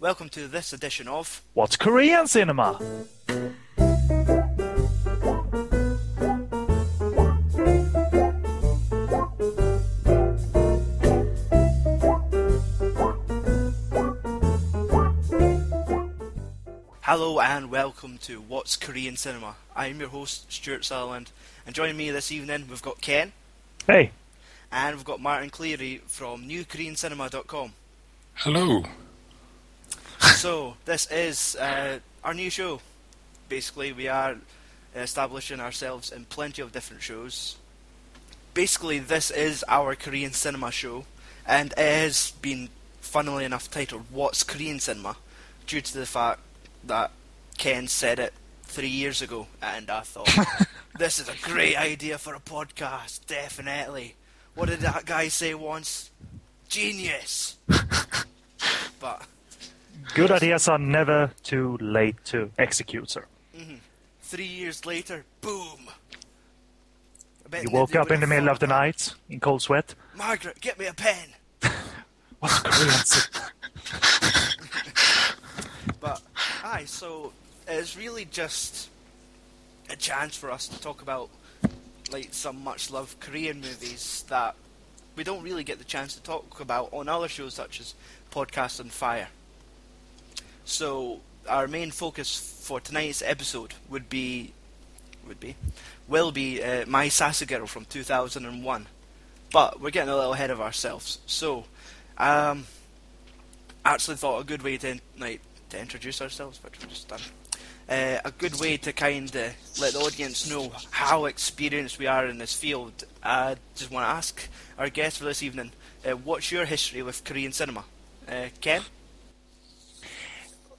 Welcome to this edition of What's Korean cinema? Hello and welcome to What's Korean Cinema. I'm your host, Stuart Sutherland, and joining me this evening we've got Ken Hey, and we've got Martin Cleary from NewKoreanCinema.com. Hello. So, this is uh, our new show. Basically, we are establishing ourselves in plenty of different shows. Basically, this is our Korean cinema show, and it has been, funnily enough, titled What's Korean Cinema, due to the fact that Ken said it three years ago, and I thought, this is a great idea for a podcast, definitely. What did that guy say once? Genius! but good ideas are never too late to execute, sir. Mm-hmm. three years later, boom! You woke up in the middle of the night in cold sweat. Margaret, get me a pen! What's Korean? But, aye, so it's really just a chance for us to talk about like some much loved Korean movies that we don't really get the chance to talk about on other shows such as Podcast on Fire. So our main focus for tonight's episode would be would be will be uh, My Sassy Girl from 2001. But we're getting a little ahead of ourselves. So um actually thought a good way to like to introduce ourselves, which we've just done. Uh, a good way to kind of let the audience know how experienced we are in this field. I just want to ask our guest for this evening, uh, what's your history with Korean cinema? Uh, Ken?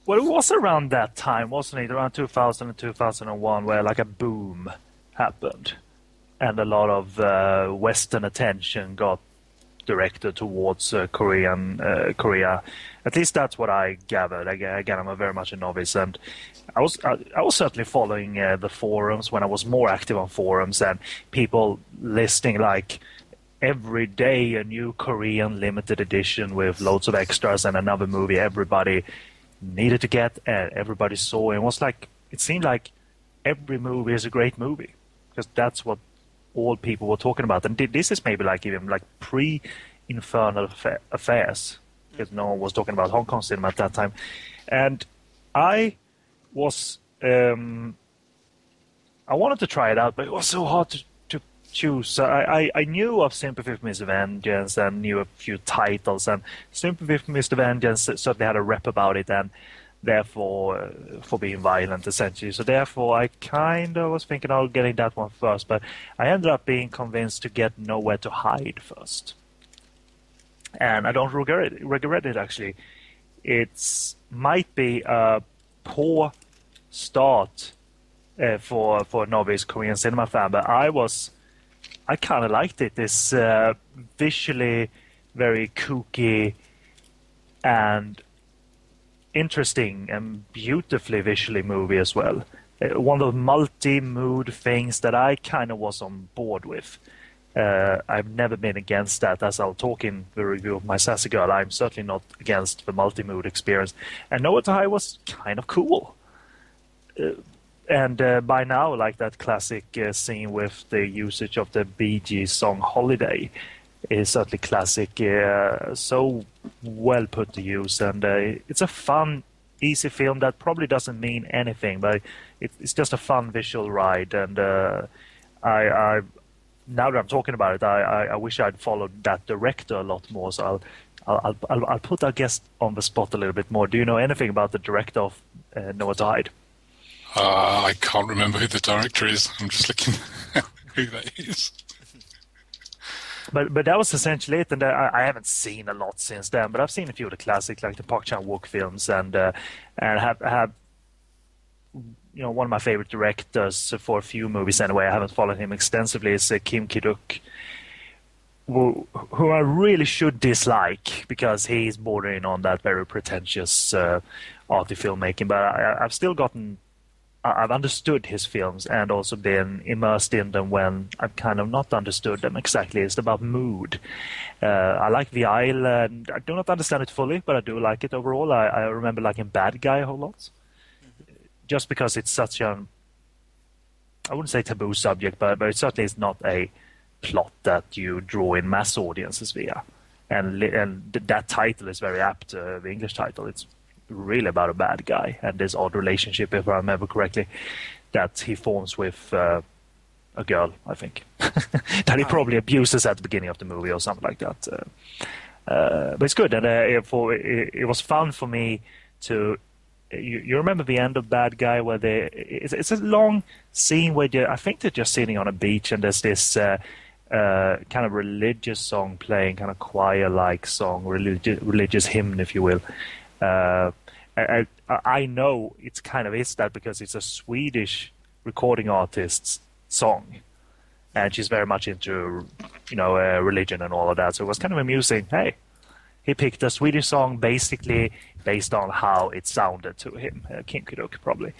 Well, it was around that time, wasn't it? Around 2000 and 2001, where like a boom happened, and a lot of uh, Western attention got directed towards uh, Korean uh, Korea. At least that's what I gathered. Again, I'm a very much a novice, and I was I, I was certainly following uh, the forums when I was more active on forums and people listing like every day a new Korean limited edition with loads of extras and another movie everybody needed to get and everybody saw. And it was like it seemed like every movie is a great movie because that's what all people were talking about. And this is maybe like even like pre Infernal Affairs because no one was talking about Hong Kong cinema at that time. And I was um, I wanted to try it out, but it was so hard to choose. I, I, I knew of Sympathy for Mr. Vengeance and knew a few titles, and Sympathy for Mr. Vengeance certainly had a rep about it, and therefore uh, for being violent essentially. So therefore, I kind of was thinking of getting that one first, but I ended up being convinced to get Nowhere to Hide first, and I don't regret it. Regret it actually. It might be a poor start uh, for for novice Korean cinema fan, but I was I kind of liked it. This uh, visually very kooky and interesting and beautifully visually movie as well. Uh, one of the multi-mood things that I kind of was on board with. Uh, I've never been against that, as I'll talk in the review of my Sassy Girl. I'm certainly not against the multi-mood experience. And Noah was kind of cool. Uh, and uh, by now, like that classic uh, scene with the usage of the Gees song "Holiday" is certainly classic. Uh, so well put to use, and uh, it's a fun, easy film that probably doesn't mean anything, but it, it's just a fun visual ride. And uh, I, I, now that I'm talking about it, I, I, I wish I'd followed that director a lot more. So I'll. I'll, I'll, I'll, put our guest on the spot a little bit more. Do you know anything about the director of uh, Noah Died? Uh, I can't remember who the director is. I'm just looking who that is. But but that was essentially it, and uh, I, I haven't seen a lot since then. But I've seen a few of the classics, like the Park Chan Wook films, and uh, and have have you know one of my favorite directors for a few movies anyway. I haven't followed him extensively. Is uh, Kim Ki-duk, who, who I really should dislike because he's bordering on that very pretentious uh, arty filmmaking. But I, I've still gotten I've understood his films and also been immersed in them when I've kind of not understood them exactly. It's about mood. Uh, I like The Island. I do not understand it fully, but I do like it overall. I, I remember liking Bad Guy a whole lot, just because it's such an I wouldn't say taboo subject, but but it certainly is not a plot that you draw in mass audiences via. And and that title is very apt. Uh, the English title. It's really about a bad guy and this odd relationship, if I remember correctly, that he forms with uh, a girl, I think, that he probably abuses at the beginning of the movie or something like that. Uh, uh, but it's good, and uh, it, for, it, it, was fun for me to. You, you, remember the end of Bad Guy where they it's, it's a long scene where I think they're just sitting on a beach and there's this uh, uh, kind of religious song playing, kind of choir-like song, religious religious hymn, if you will. Uh, I, I know it's kind of is that because it's a Swedish recording artist's song, and she's very much into you know uh, religion and all of that. So it was kind of amusing. Hey, he picked a Swedish song basically based on how it sounded to him, uh, Kim Ki-duk probably.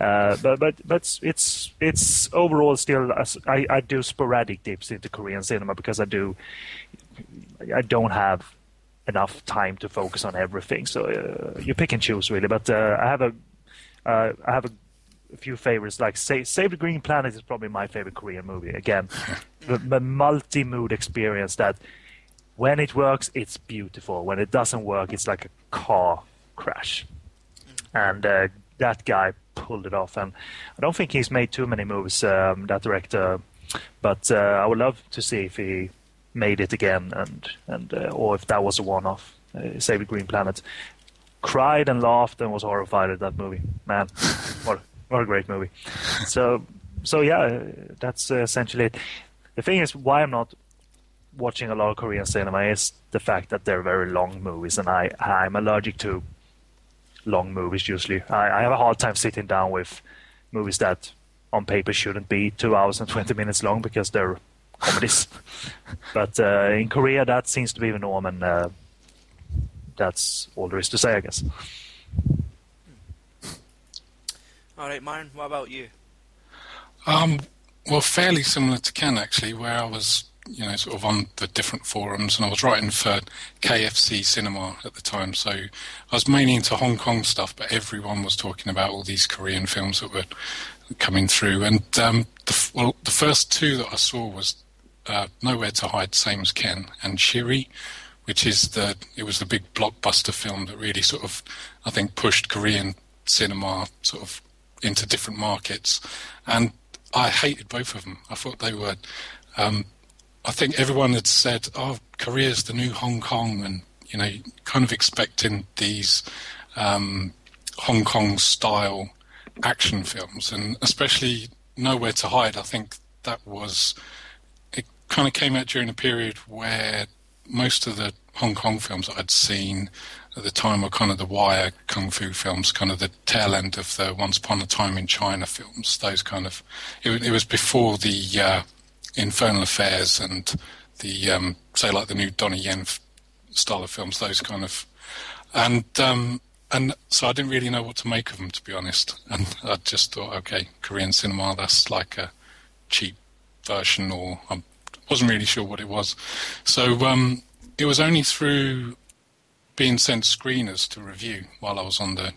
Uh, but but but it's it's overall still I, I do sporadic dips into Korean cinema because I do I don't have enough time to focus on everything. So uh, you pick and choose really. But uh, I have a uh, I have a, few favorites. Like Save, Save the Green Planet is probably my favorite Korean movie. Again, the, the multi mood experience that when it works, it's beautiful. When it doesn't work, it's like a car crash. And uh, that guy pulled it off. And I don't think he's made too many movies. Um, that director. But uh, I would love to see if he made it again, and and uh, or if that was a one-off. Uh, Save the Green Planet. Cried and laughed and was horrified at that movie. Man, what what a great movie. So so yeah, that's uh, essentially it. The thing is, why I'm not watching a lot of Korean cinema is the fact that they're very long movies, and I I'm allergic to long movies. Usually, I, I have a hard time sitting down with movies that on paper shouldn't be two hours and 20 minutes long because they're comedies. but uh, in Korea, that seems to be the norm, and uh, that's all there is to say, I guess. All right, Myron, what about you? Um, well, fairly similar to Ken, actually, where I was, you know, sort of on the different forums, and I was writing for KFC Cinema at the time, so I was mainly into Hong Kong stuff, but everyone was talking about all these Korean films that were coming through, and um, the, well, the first two that I saw was uh, Nowhere to Hide, same as Ken, and Shiri, which is the it was the big blockbuster film that really sort of I think pushed Korean cinema sort of into different markets, and I hated both of them. I thought they were. Um, I think everyone had said, "Oh, Korea's the new Hong Kong," and you know, kind of expecting these um, Hong Kong style action films, and especially Nowhere to Hide. I think that was kind of came out during a period where most of the Hong Kong films I'd seen at the time were kind of the wire kung fu films, kind of the tail end of the Once Upon a Time in China films. Those kind of it, it was before the uh, Infernal Affairs and the um, say like the new Donnie Yen style of films. Those kind of and um, and so I didn't really know what to make of them to be honest. And I just thought, okay, Korean cinema, that's like a cheap version, or I'm wasn't really sure what it was. So um, it was only through being sent screeners to review while I was on the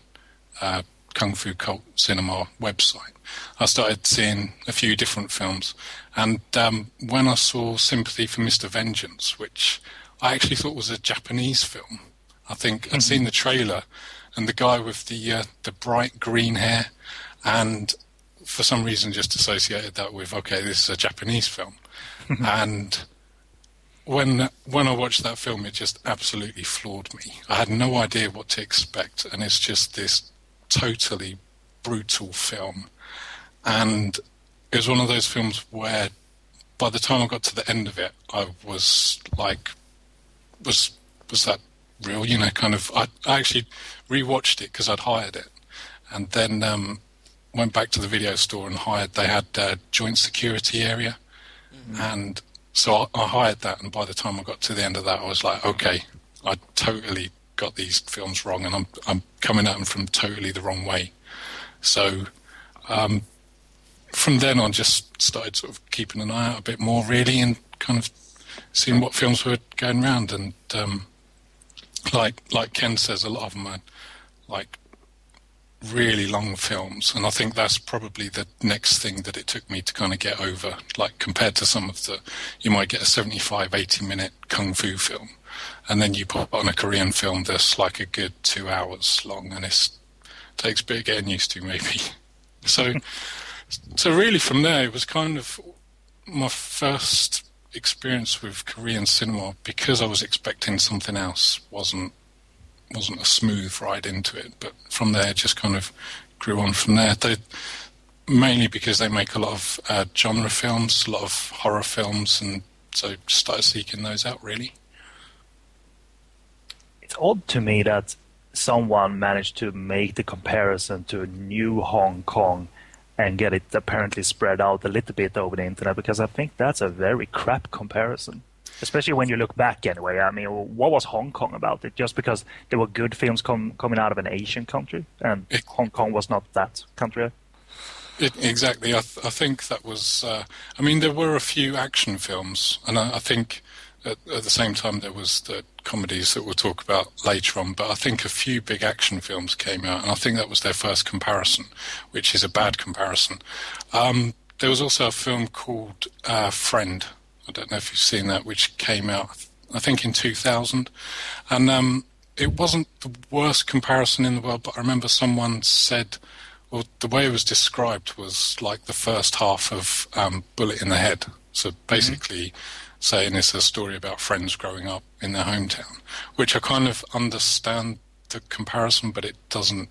uh, Kung Fu Cult Cinema website. I started seeing a few different films, and um, when I saw Sympathy for Mr. Vengeance, which I actually thought was a Japanese film, I think mm-hmm. I'd seen the trailer, and the guy with the uh, the bright green hair, and for some reason just associated that with okay, this is a Japanese film. and when when I watched that film, it just absolutely floored me. I had no idea what to expect, and it's just this totally brutal film. And it was one of those films where, by the time I got to the end of it, I was like, was was that real? You know, kind of. I, I actually rewatched it because I'd hired it, and then um, went back to the video store and hired. They had a joint security area. And so I, I hired that, and by the time I got to the end of that, I was like, okay, I totally got these films wrong, and I'm I'm coming at them from totally the wrong way. So um, from then on, just started sort of keeping an eye out a bit more, really, and kind of seeing what films were going around. And um, like like Ken says, a lot of them are like really long films, and I think that's probably the next thing that it took me to kind of get over. Like compared to some of the, you might get a 75, 80 minute kung fu film, and then you put on a Korean film that's like a good two hours long, and it takes a bit of getting used to, maybe. So, so really from there, it was kind of my first experience with Korean cinema because I was expecting something else wasn't wasn't a smooth ride into it, but from there just kind of grew on from there. They, mainly because they make a lot of uh, genre films, a lot of horror films, and so started seeking those out really. It's odd to me that someone managed to make the comparison to new Hong Kong and get it apparently spread out a little bit over the internet because I think that's a very crap comparison. Especially when you look back, anyway. I mean, what was Hong Kong about it? Just because there were good films com- coming out of an Asian country, and it, Hong Kong was not that country. It, exactly. I, th- I, think that was. Uh, I mean, there were a few action films, and I, I think at, at, the same time there was the comedies that we'll talk about later on. But I think a few big action films came out, and I think that was their first comparison, which is a bad comparison. Um, there was also a film called uh, Friend I don't know if you've seen that, which came out, I think, in 2000. And um, it wasn't the worst comparison in the world, but I remember someone said, well, the way it was described was like the first half of um, Bullet in the Head. So mm-hmm. basically, mm-hmm. saying it's a story about friends growing up in their hometown, which I kind of understand the comparison, but it doesn't.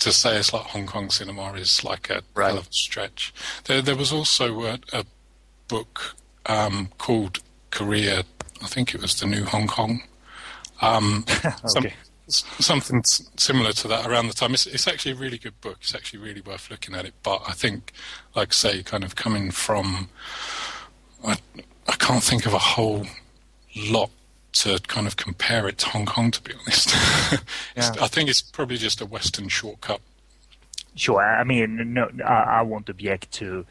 To say it's like Hong Kong cinema is like a right. hell of a stretch. There, there was also a, a book um, called Korea. I think it was the new Hong Kong. Um, okay. some, something similar to that around the time. It's, it's, actually a really good book. It's actually really worth looking at it. But I think, like I say, kind of coming from, I, I can't think of a whole lot to kind of compare it to Hong Kong. To be honest, yeah. I think it's probably just a Western shortcut. Sure. I mean, no, I, I won't object to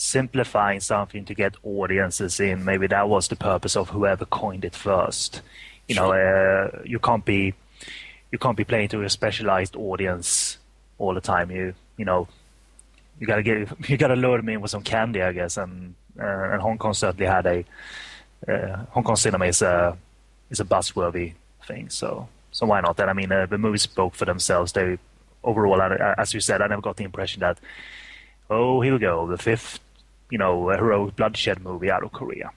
simplifying something to get audiences in. Maybe that was the purpose of whoever coined it first. You sure. know, uh, you can't be you can't be playing to a specialized audience all the time. You you know, you gotta get you gotta lure them in with some candy, I guess. And uh, and Hong Kong certainly had a uh, Hong Kong cinema is a is a buzzworthy thing. So so why not? Then I mean, uh, the movies spoke for themselves. They overall, as you said, I never got the impression that oh, here we go, the fifth you know, a heroic bloodshed movie out of Korea,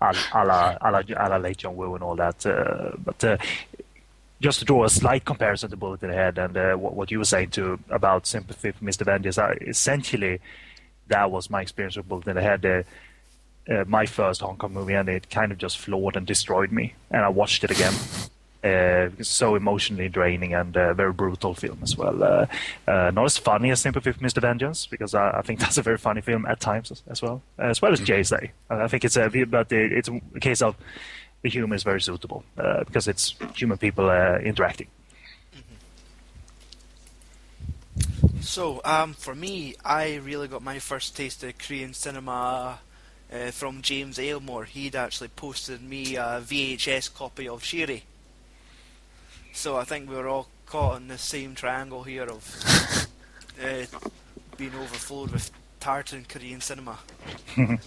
a la, a la, a la Late John Woo and all that. Uh, but uh, just to draw a slight comparison to Bullet in the Head and uh, what, what, you were saying to about Sympathy for Mr. Vengeance, essentially that was my experience with Bullet in the Head. Uh, uh, my first Hong Kong movie, and it kind of just floored and destroyed me. And I watched it again uh, so emotionally draining and uh, very brutal film as well. Uh, uh not as funny as Sympathy for Mr. Vengeance because I, I, think that's a very funny film at times as, as well, as well as. Jay say. I think it's a but it's a case of the humor is very suitable uh, because it's human people uh, interacting. Mm-hmm. So, um, for me, I really got my first taste of Korean cinema uh, from James Aylmore. He'd actually posted me a VHS copy of Shiri. So I think we were all caught in the same triangle here of uh, being overflowed with tartan Korean cinema.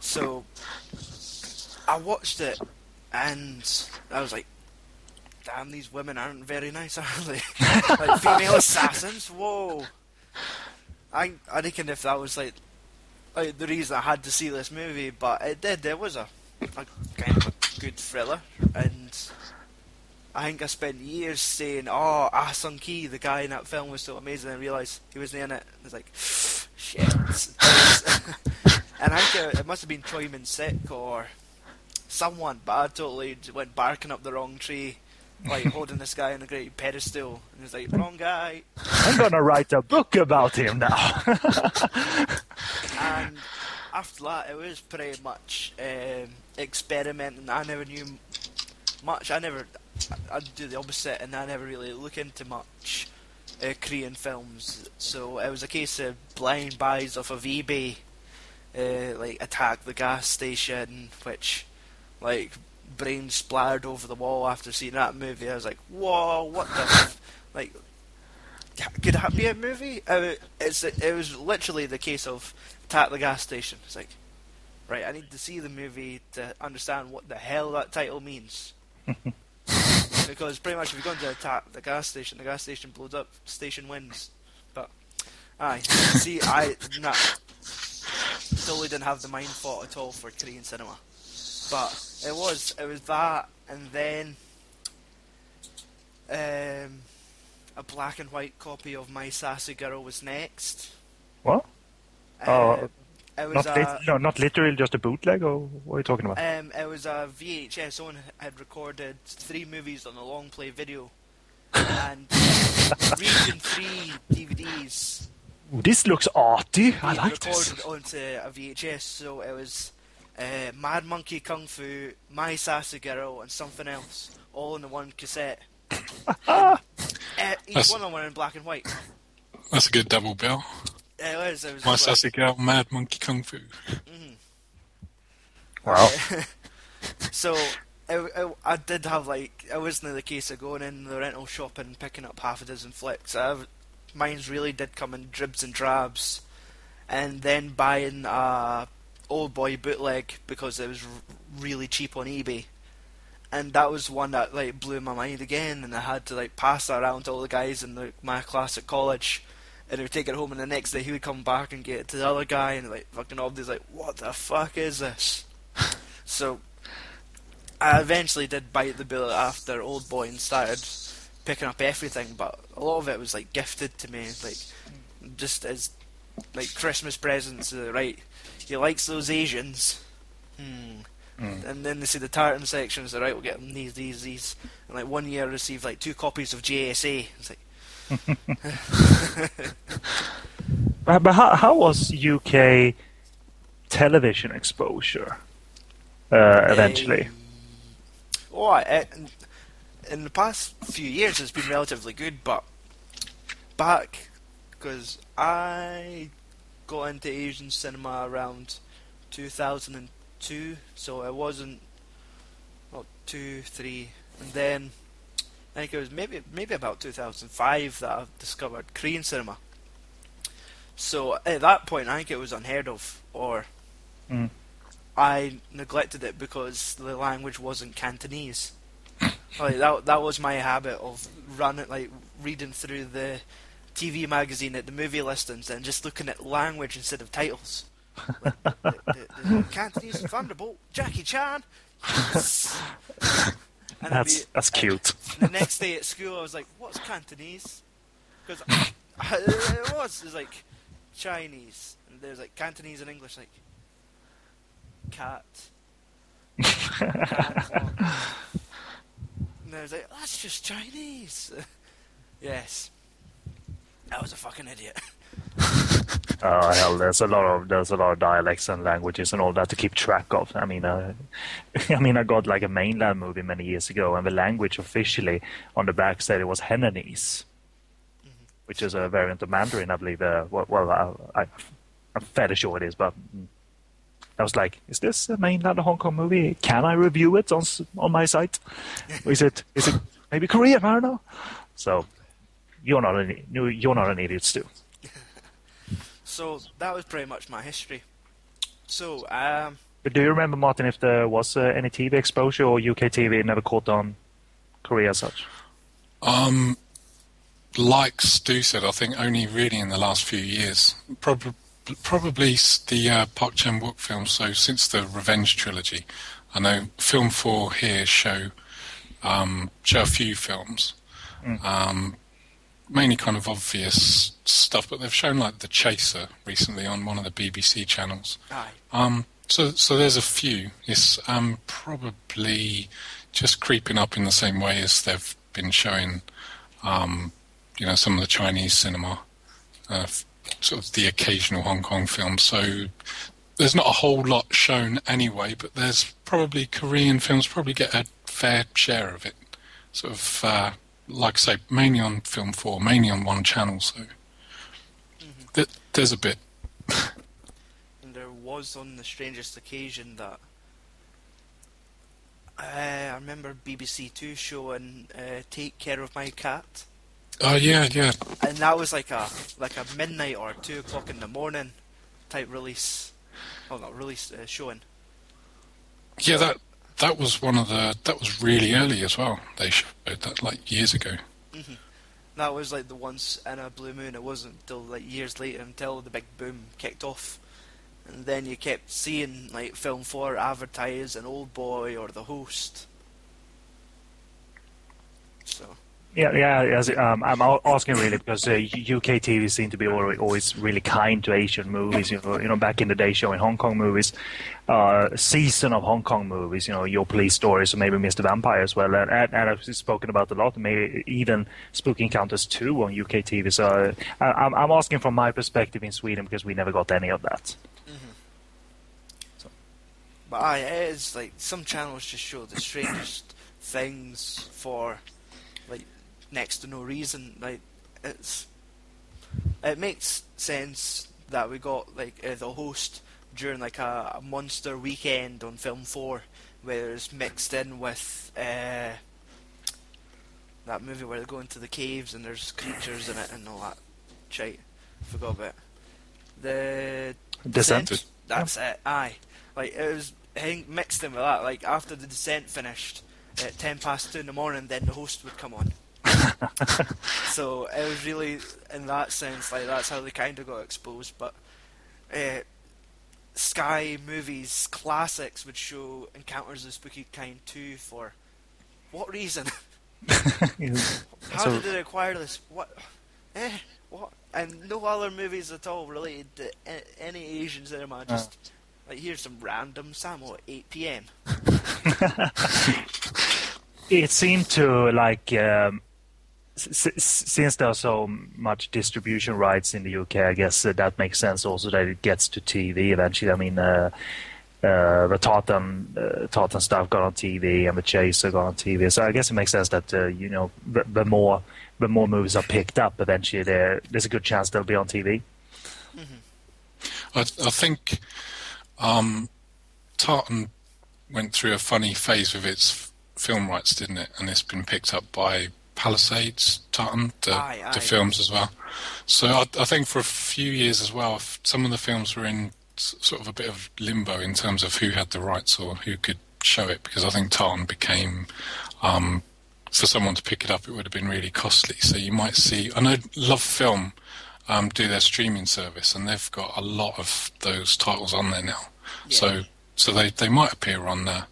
so I watched it and I was like, damn, these women aren't very nice, are they? like female assassins? Whoa. I I reckon if that was like, like the reason I had to see this movie, but it did. There was a, a kind of a good thriller, and I think I spent years saying, "Oh, Ah Sung Ki, the guy in that film, was so amazing." And I realised he wasn't in it. I was like, "Shit!" and I think it, it must have been Choi Min Sik or someone, but I totally went barking up the wrong tree, like holding this guy on a great pedestal, and he's like, "Wrong guy." I'm gonna write a book about him now. and after that, it was pretty much um, experimenting. I never knew much. I never I'd do the opposite, and I never really look into much uh, Korean films. So it was a case of blind buys off of eBay, uh, like Attack the Gas Station, which, like, brain splattered over the wall after seeing that movie. I was like, whoa, what the, f-? like, could that be a movie? Uh, it's it was literally the case of Attack the Gas Station. It's like, right, I need to see the movie to understand what the hell that title means. because pretty much if you're going to attack the gas station, the gas station blows up, station wins. But aye, see, I nah, totally didn't have the mind thought at all for Korean cinema. But it was it was that, and then um, a black and white copy of My Sassy Girl was next. What? Uh, Oh, it was Not a, lit- no, not literally just a bootleg, or what are you talking about? Um, it was a VHS. Someone had recorded three movies on a long play video, and region three DVDs Ooh, this looks arty. I being like recorded this. onto a VHS. So it was uh, Mad Monkey Kung Fu, My Sassy Girl, and something else, all in the one cassette. uh, each That's- one of them were in black and white. That's a good double bill. It was. It was My like- sassy girl, Mad Monkey Kung Fu. Mm-hmm. Wow. so it, it, I did have like it wasn't the case of going in the rental shop and picking up half a dozen flicks. I, mine's really did come in dribs and drabs, and then buying a old boy bootleg because it was r- really cheap on eBay. And that was one that like blew my mind again, and I had to like pass that around to all the guys in the, my class at college, and he would take it home, and the next day he would come back and get it to the other guy, and like fucking all these like, what the fuck is this? So I eventually did bite the bullet after Old Boy and started picking up everything, but a lot of it was like gifted to me, like just as like Christmas presents. Uh, right, he likes those Asians. Hmm. Mm. And then they see the tartan section. So right, we'll get them these, these, these. And like one year, I received like two copies of JSA. It's like But, but how, how was UK television exposure uh, eventually? Oh, I- it, in the past few years, it's been relatively good, but back because I got into Asian cinema around 2002, so it wasn't well two, three, and then I think it was maybe maybe about 2005 that I discovered Korean cinema. So at that point, I think it was unheard of, or Mm. I neglected it because the language wasn't Cantonese. like that, that was my habit of running, like reading through the TV magazine at the movie listings and just looking at language instead of titles. Like, the, the, the Cantonese Thunderbolt, Jackie Chan. Yes. And That's that's cute. the next day at school, I was like, "What's Cantonese?" Because it was. It was like Chinese, and there's like Cantonese and English, like cat. cat and I was like, "That's just Chinese." yes, I was a fucking idiot. Oh hell, there's a lot of there's a lot of dialects and languages and all that to keep track of. I mean, uh, I mean, I got like a mainland movie many years ago, and the language officially on the back said it was Hainanese, which is a variant of Mandarin, I believe. Uh, well, well I, I, I'm fairly sure it is, but mm, I was like, is this a mainland Hong Kong movie? Can I review it on on my site? is it is it maybe Korean? I don't know. So you're not an you're not an idiot, Stu. So that was pretty much my history. So, um, But do you remember, Martin, if there was uh, any TV exposure or UK TV never caught on Korea as such? Um, like Stu said, I think only really in the last few years. Probably, probably the uh, Park Chan Wook films. So since the Revenge trilogy, I know Film Four here show um, show a few films, um, mainly kind of obvious stuff. But they've shown like The Chaser recently on one of the BBC channels. aye. Um, so, so there's a few. It's um, probably just creeping up in the same way as they've been showing, um, you know, some of the Chinese cinema, uh, sort of the occasional Hong Kong film. So there's not a whole lot shown anyway, but there's probably Korean films probably get a fair share of it. Sort of uh, like I say, mainly on Film Four, mainly on one channel. So th- there's a bit. And there was on the strangest occasion that uh, I remember BBC Two showing uh, "Take Care of My Cat," Oh yeah, yeah. and that was like a like a midnight or two o'clock in the morning type release. Oh, not release uh, showing. Yeah, that that was one of the that was really early as well. They showed that like years ago. Mm-hmm. That was like the once in a blue moon. It wasn't until like years later until the big boom kicked off, and then you kept seeing like Film Four advertise an Old Boy or The Host. So Yeah, yeah. Um, I'm asking really because uh, UK TV seem to be always, really kind to Asian movies. You know, you know, back in the day, showing Hong Kong movies, uh, season of Hong Kong movies. You know, Your Police Stories, or maybe Mr. Vampire as well. And, and, I've spoken about a lot. Maybe even Spooky Encounters two on UK TV. So uh, I, I'm, I'm asking from my perspective in Sweden because we never got any of that. But aye, it is like some channels just show the strangest things for next to no reason. Like it's it makes sense that we got like uh, the host during like a, a monster weekend on Film Four, where it's mixed in with uh, that movie where they go into the caves and there's creatures in it and all that shit. Forgot about it. the Descent. That's it. Aye, like it was hang- mixed in with that. Like after the descent finished at ten past two in the morning, then the host would come on. so it was really, in that sense, like that's how they kind of got exposed. But uh, Sky Movies classics would show Encounters of the Spooky Kind two for what reason? How So- did they acquire this? What? Eh? What? And no other movies at all related to a- any Asian cinema. Just like here's some random Sammo at 8 p.m. it seemed to like um, since there's so much distribution rights in the UK, I guess uh, that makes sense also that it gets to TV eventually. I mean, uh, uh, the Tartan, uh, stuff got on TV and the Chaser got on TV, so I guess it makes sense that uh, you know the, the more the more movies are picked up, eventually there there's a good chance they'll be on TV. I, I think um, Tartan went through a funny phase with its film rights, didn't it? And it's been picked up by Palisades, Tartan, the, Aye, aye. the films as well. So I, I think for a few years as well, some of the films were in sort of a bit of limbo in terms of who had the rights or who could show it, because I think Tartan became. Um, for someone to pick it up, it would have been really costly. So you might see. I know Love Film um, do their streaming service, and they've got a lot of those titles on there now. So, so they, they might appear on uh,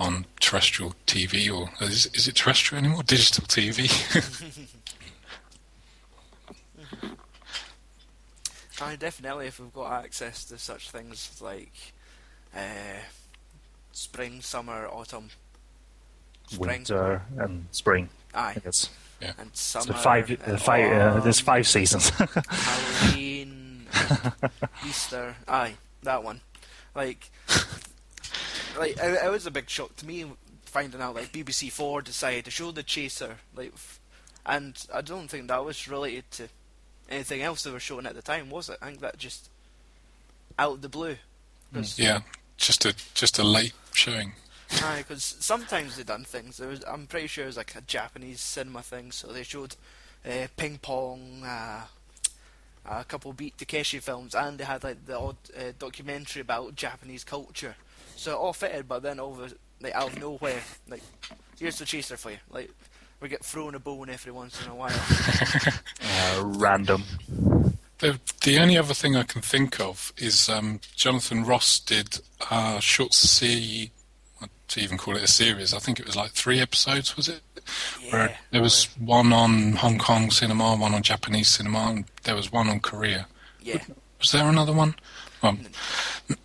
on terrestrial TV or is, is it terrestrial anymore? Digital TV. I definitely, if we've got access to such things like uh, spring, summer, autumn, spring, Winter and spring, aye, I guess. and So summer, five, uh, and five, uh, there's five seasons. Halloween, Easter, aye, that one. Like, like it, it was a big shock to me finding out like BBC Four decided to show the Chaser, like, and I don't think that was related to anything else they were showing at the time, was it? I think that just out of the blue. 'Cause- yeah, just a just a late showing. Aye, because sometimes they done things. There was, I'm pretty sure it was like a Japanese cinema thing, so they showed uh, ping pong, uh, a couple Beat Takeshi films, and they had like the odd uh, documentary about Japanese culture. So it all fitted, but then over like out of nowhere, like here's the chaser for you. Like we get thrown a bone every once in a while. uh, random. The, the only other thing I can think of is um, Jonathan Ross did a short C, to even call it a series. I think it was like three episodes, was it? Where Yeah, there was one on Hong Kong cinema, one on Japanese cinema, and there was one on Korea. yeah, Was there another one? Um,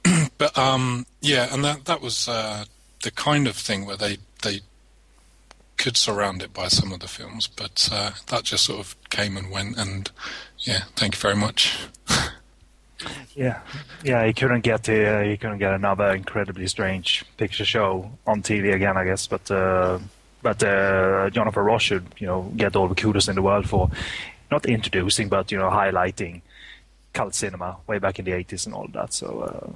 but um, yeah, and that that was uh, the kind of thing where they they could surround it by some of the films, but uh, that just sort of came and went. And yeah, thank you very much. Yeah, yeah. He couldn't get to, uh, he couldn't get another incredibly strange picture show on TV again, I guess. But uh, but uh, Jonathan Ross should, you know, get all the kudos in the world for not introducing, but you know, highlighting cult cinema way back in the 80s and all that. So uh,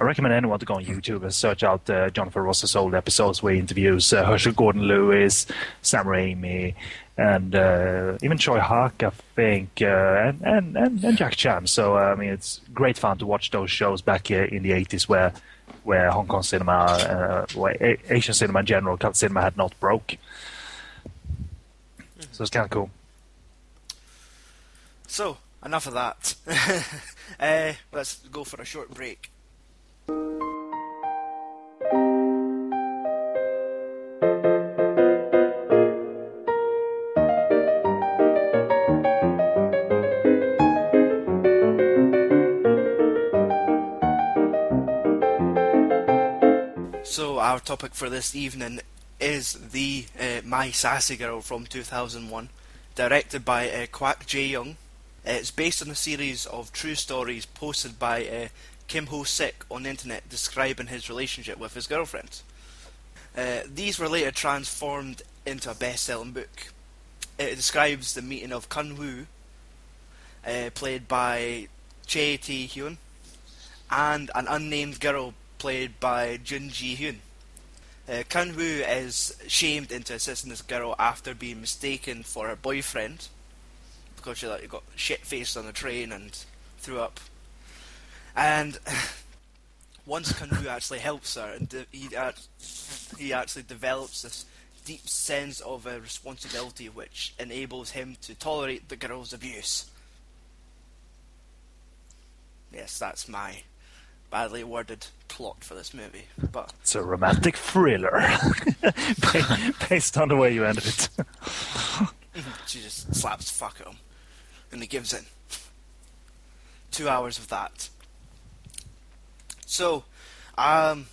I recommend anyone to go on YouTube and search out uh, Jonathan Ross's old episodes where he interviews uh, Herschell Gordon Lewis, Sam Raimi, and uh, even Tsui Hark, I think, uh, and, and, and, and Jack Chan. So, uh, I mean, it's great fun to watch those shows back uh, in the 80s where where Hong Kong cinema, uh, where Asian cinema in general, cult cinema had not broke. So it's kind of cool. So, enough of that. uh, let's go for a short break. So, our topic for this evening is the uh, My Sassy Girl from 2001, directed by uh, Kwak Jae Young. It's based on a series of true stories posted by uh, Kim Ho Sik on the internet describing his relationship with his girlfriend. Uh, these were later transformed into a best selling book. It describes the meeting of Kun Woo, uh, played by Cha Tae Hyun, and an unnamed girl played by Jun Ji Hyun. Uh, Kun Woo is shamed into assisting this girl after being mistaken for her boyfriend because she like got shit faced on the train and threw up. And once Woo actually helps her, and de- he act- he actually develops this deep sense of uh, responsibility, which enables him to tolerate the girl's abuse. Yes, that's my badly worded plot for this movie, but It's a romantic thriller based on the way you ended it. she just slaps fuck him, and he gives in. Two hours of that. So, um,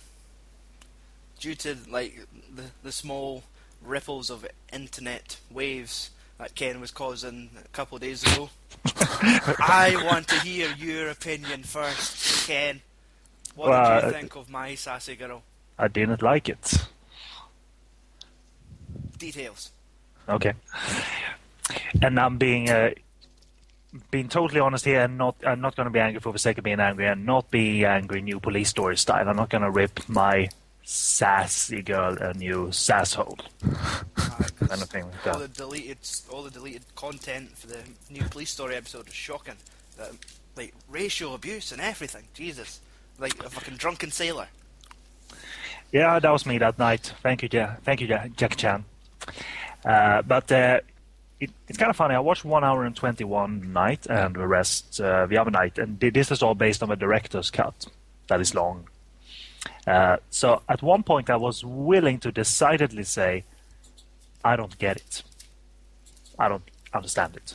due to like the the small ripples of internet waves that Ken was causing a couple of days ago, I want to hear your opinion first, Ken. What Well, did you think of my sassy girl? I didn't like it. Details. Okay. And I'm being uh, being totally honest here, and not I'm not going to be angry for the sake of being angry, and not be angry new police story style. I'm not going to rip my sassy girl a new sasshole kind of thing like all that. the deleted all the deleted content for the new police story episode is shocking. Like racial abuse and everything. Jesus, like a fucking drunken sailor. Yeah, that was me that night. Thank you, ja- thank you, ja- Jack Chan. Uh, but uh, it, it's kind of funny. I watched one hour and twenty-one night, and the rest uh, the other night, and this is all based on the director's cut. That is long. Uh, so at one point, I was willing to decidedly say, "I don't get it. I don't understand it."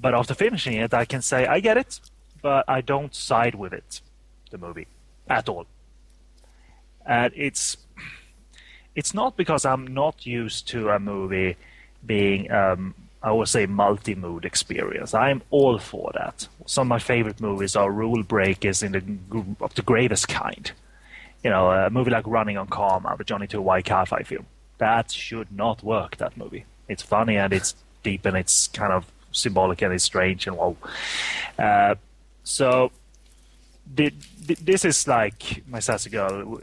But after finishing it, I can say I get it, but I don't side with it, the movie, at all and it's it's not because I'm not used to a movie being um, I would say multi-mood experience. I'm all for that. Some of my favorite movies are rule breakers in the of the greatest kind. You know, a movie like Running on Karma, the Johnnie To Wai Ka-fai film. That should not work. That movie. It's funny and it's deep and it's kind of symbolic and it's strange and wow. Uh, so this is like my sassy girl.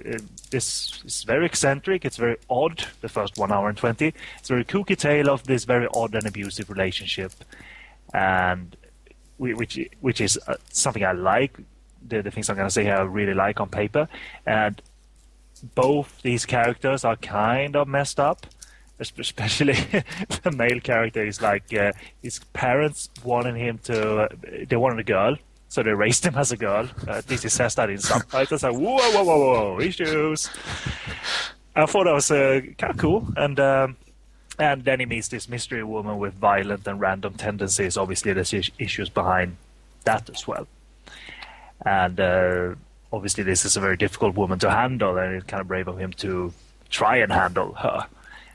This is very eccentric. It's very odd. The first one hour and twenty. It's a very kooky tale of this very odd and abusive relationship, and which which is uh, something I like. The, the things I'm to say here I really like on paper, and both these characters are kind of messed up. Especially the male character is like uh, his parents wanted him to. Uh, they wanted a girl, so they raised him as a girl. Uh, least he says that in subtitles. Like, whoa, whoa, whoa, whoa, issues. I thought that was uh, kind of cool, and um, and then he meets this mystery woman with violent and random tendencies. Obviously, there's is- issues behind that as well, and uh, obviously, this is a very difficult woman to handle, and it's kind of brave of him to try and handle her.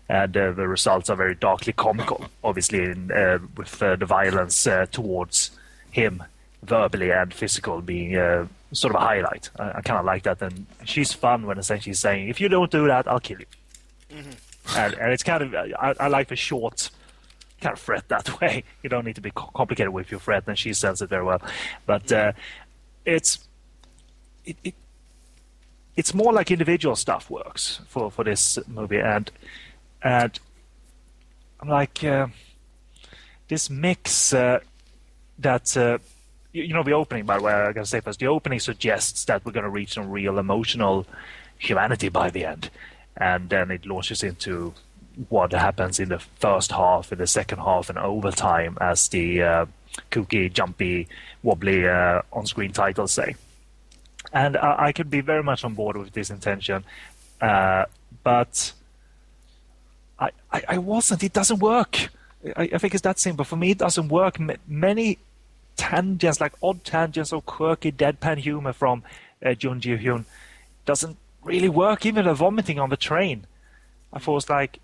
And uh, the results are very darkly comical, obviously, in, uh, with uh, the violence uh, towards him, verbally and physical, being uh, sort of a highlight. I, I kind of like that, and she's fun when essentially saying, "If you don't do that, I'll kill you." and, and it's kind of I, I like the short kind of threat that way. You don't need to be complicated with your threat, and she sells it very well. But uh, it's it, it, it's more like individual stuff works for, for this movie, and and I'm like uh, this mix uh, that. You, know the opening, by the way, I gotta say first. The opening suggests that we're gonna reach some real emotional humanity by the end, and then it launches into what happens in the first half, in the second half, and overtime as the uh, kooky, jumpy, wobbly uh, on-screen titles say. And I, I could be very much on board with this intention, uh, but I, I, I, wasn't. It doesn't work. I, I, think it's that simple. For me, it doesn't work. M- many tangents, like odd tangents or quirky deadpan humor from uh, Jun Ji Hyun, doesn't really work. Even the vomiting on the train, I thought was like,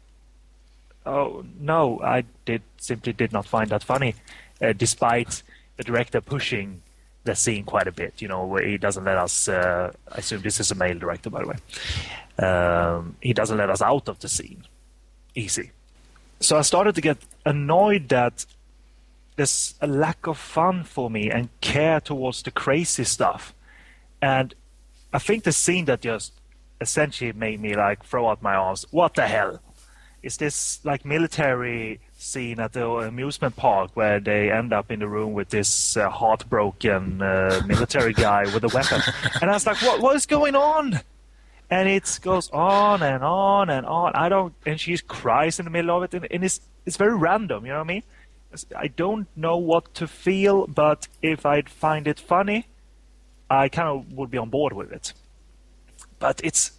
oh no, I did simply did not find that funny, uh, despite the director pushing the scene quite a bit. You know, where he doesn't let us. Uh, I assume this is a male director, by the way. Um, he doesn't let us out of the scene easy. So I started to get annoyed that there's a lack of fun for me and care towards the crazy stuff. And I think the scene that just essentially made me like throw out my arms. What the hell? Is this like military scene at the amusement park where they end up in the room with this uh, heartbroken uh, military guy with a weapon? And I was like, what? What is going on? And it goes on and on and on. I don't, and she cries in the middle of it, and, and it's it's very random. You know what I mean? I don't know what to feel, but if I'd find it funny, I kind of would be on board with it. But it's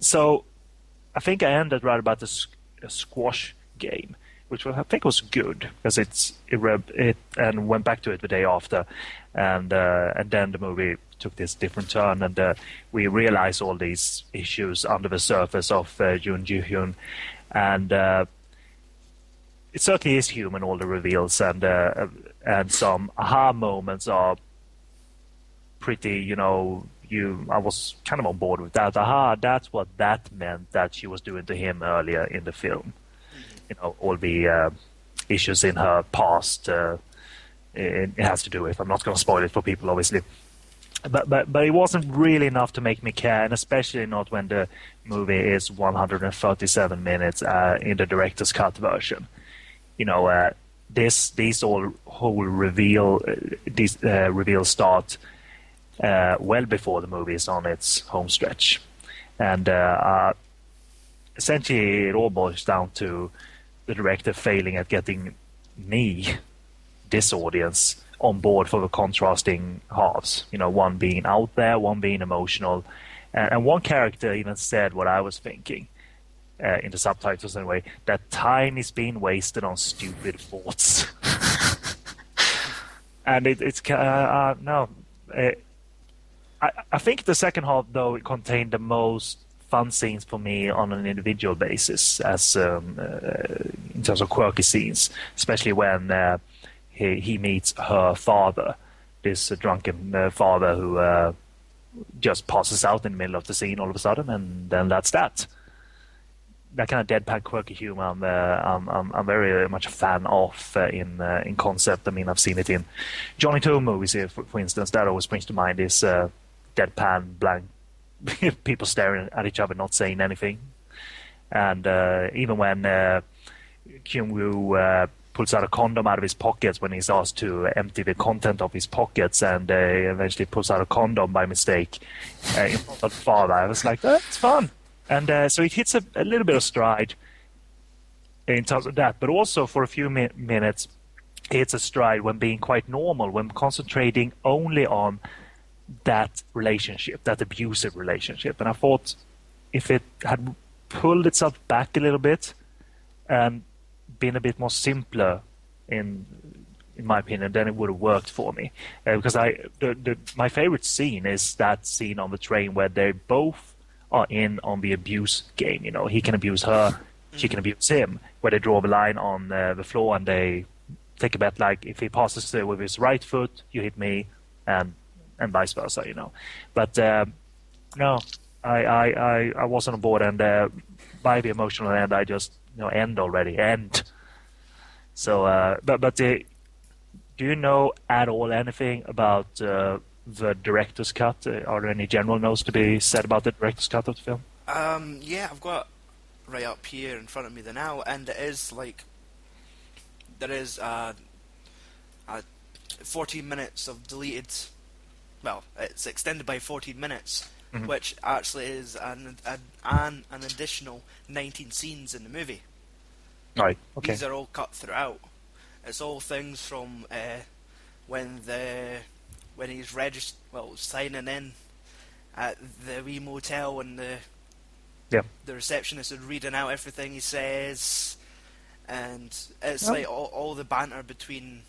so. I think I ended right about the squash game, which I think was good because it's it, it and went back to it the day after, and uh, and then the movie took this different turn, and uh, we realized all these issues under the surface of uh, Jun Ji Hyun, and uh, it certainly is human. All the reveals and uh, and some aha moments are pretty, you know, you I was kind of on board with that. Aha, that's what that meant that she was doing to him earlier in the film. Mm-hmm. You know, all the uh, issues in her past. Uh, it, it, has to do with. I'm not going to spoil it for people, obviously. But, but but it wasn't really enough to make me care, and especially not when the movie is 137 minutes uh, in the director's cut version. You know, uh, this these all whole reveal uh, these uh, reveals start uh, well before the movie is on its home stretch. And essentially, it all boils down to the director failing at getting me, this audience, on board for the contrasting halves. You know, one being out there, one being emotional. And one character even said what I was thinking. Uh, in the subtitles anyway, that time is being wasted on stupid thoughts. and it, it's uh, uh, no, it, I, I think the second half though it contained the most fun scenes for me on an individual basis, as um, uh, in terms of quirky scenes, especially when uh, he he meets her father, this uh, drunken uh, father who uh, just passes out in the middle of the scene all of a sudden, and then that's that. That kind of deadpan, quirky humor, I'm, uh, I'm, I'm, I'm, very much a fan of in in concept. I mean, I've seen it in Johnnie To movies, for, for instance. That always brings to mind is deadpan, blank people staring at each other, not saying anything. And uh, even when uh, Kyung Woo uh, pulls out a condom out of his pockets when he's asked to empty the content of his pockets, and uh, eventually pulls out a condom by mistake uh, in front of the father, I was like, that's fun. And uh, so it hits a, a, little bit of stride in terms of that, but also for a few mi- minutes, it's a stride when being quite normal, when concentrating only on that relationship, that abusive relationship. And I thought if it had pulled itself back a little bit and been a bit more simpler in in my opinion, then it would have worked for me. Uh, because I, the, the, my favorite scene is that scene on the train where they both are in on the abuse game. You know, he can abuse her, she can abuse him. Where they draw the line on uh, the floor and they take a bet like if he passes with his right foot, you hit me, and and vice versa, you know. But uh, no, I, I, I, I, wasn't on board, and uh, by the emotional end, I just you know end already end. So, uh, but but uh, do you know at all anything about uh, the director's cut? Uh, are there any general notes to be said about the director's cut of the film? Um, yeah, I've got right up here in front of me the now, and it is like there is uh, uh, 14 minutes of deleted. Well, it's extended by 14 minutes, Mhm. which actually is an, an an an additional 19 scenes in the movie. Right. Okay. These are all cut throughout. It's all things from uh, when the when he's regist- well signing in at the wee motel and the Yeah. the receptionist is reading out everything he says, and it's like all, all the banter between.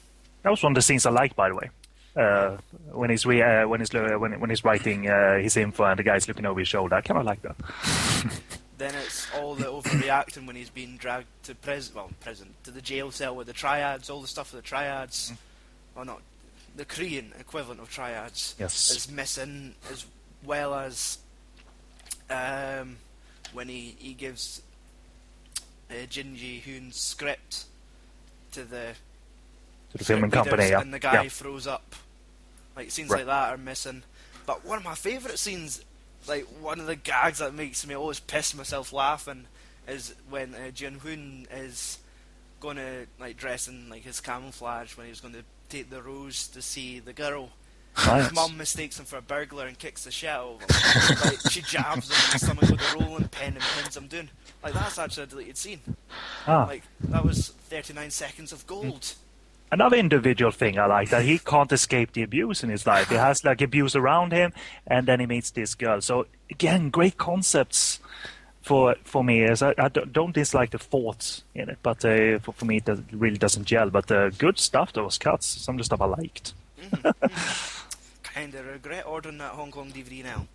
That was one of the scenes I liked, by the way. Uh, when he's re- uh, when he's uh, when, when he's writing uh, his info and the guy's looking over his shoulder, I kind of like that. Then it's all the overreacting when he's being dragged to prison, well, prison to the jail cell with the triads, all the stuff with the triads. Well, not the Korean equivalent of triads. Yes. is missing, as well as um, when he, he gives uh, Jin Ji Hoon's script to the To the filming company, yeah. and the guy yeah. throws up. Like scenes Right. like that are missing. But one of my favourite scenes, like one of the gags that makes me always piss myself laughing, is when uh, Jin Hoon is going to like dress in like his camouflage when he's going to take the rose to see the girl. Nice. His mum mistakes him for a burglar and kicks the shit out of him. like she jabs him in the stomach with a rolling pin and pins him down. Like that's actually a deleted scene. Ah. Like that was 39 seconds of gold. Another individual thing I like that he can't escape the abuse in his life. He has like abuse around him, and then he meets this girl. So again, great concepts for for me. As I, I don't dislike the thoughts in it, but uh, for, for me it does- really doesn't gel. But uh, good stuff. Those cuts, some of the stuff I liked. Kinda regret ordering that Hong Kong DVD now.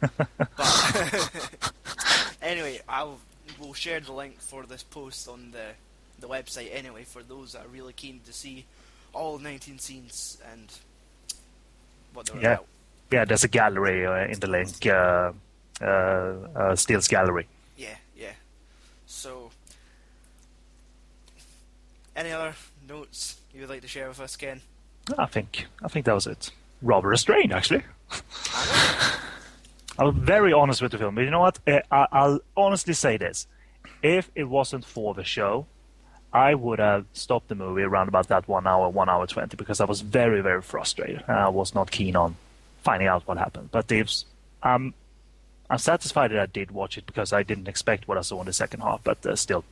but anyway, I'll we'll share the link for this post on the the website anyway for those that are really keen to see all 19 scenes and what they're Yeah. about. Yeah, there's a gallery uh, in the link. Uh, uh, uh, Steele's gallery. Yeah, yeah. So, any other notes you would like to share with us, Ken? I think I think that was it. Rather restrained, actually. I was very honest with the film, but you know what? I, I'll honestly say this: if it wasn't for the show, I would have stopped the movie around about that one hour, one hour twenty, because I was very, very frustrated and I was not keen on finding out what happened. But if I'm, I'm satisfied that I did watch it because I didn't expect what I saw in the second half. But uh, still,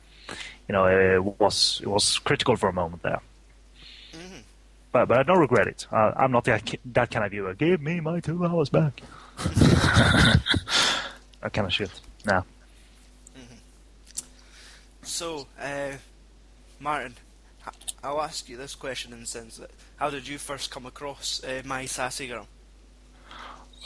you know, it was it was critical for a moment there. But but I don't regret it. Uh, I'm not that, that kind of viewer. Give me my two hours back. that kind of shit. No. So, uh, Martin, I'll ask you this question in the sense that how did you first come across uh, My Sassy Girl?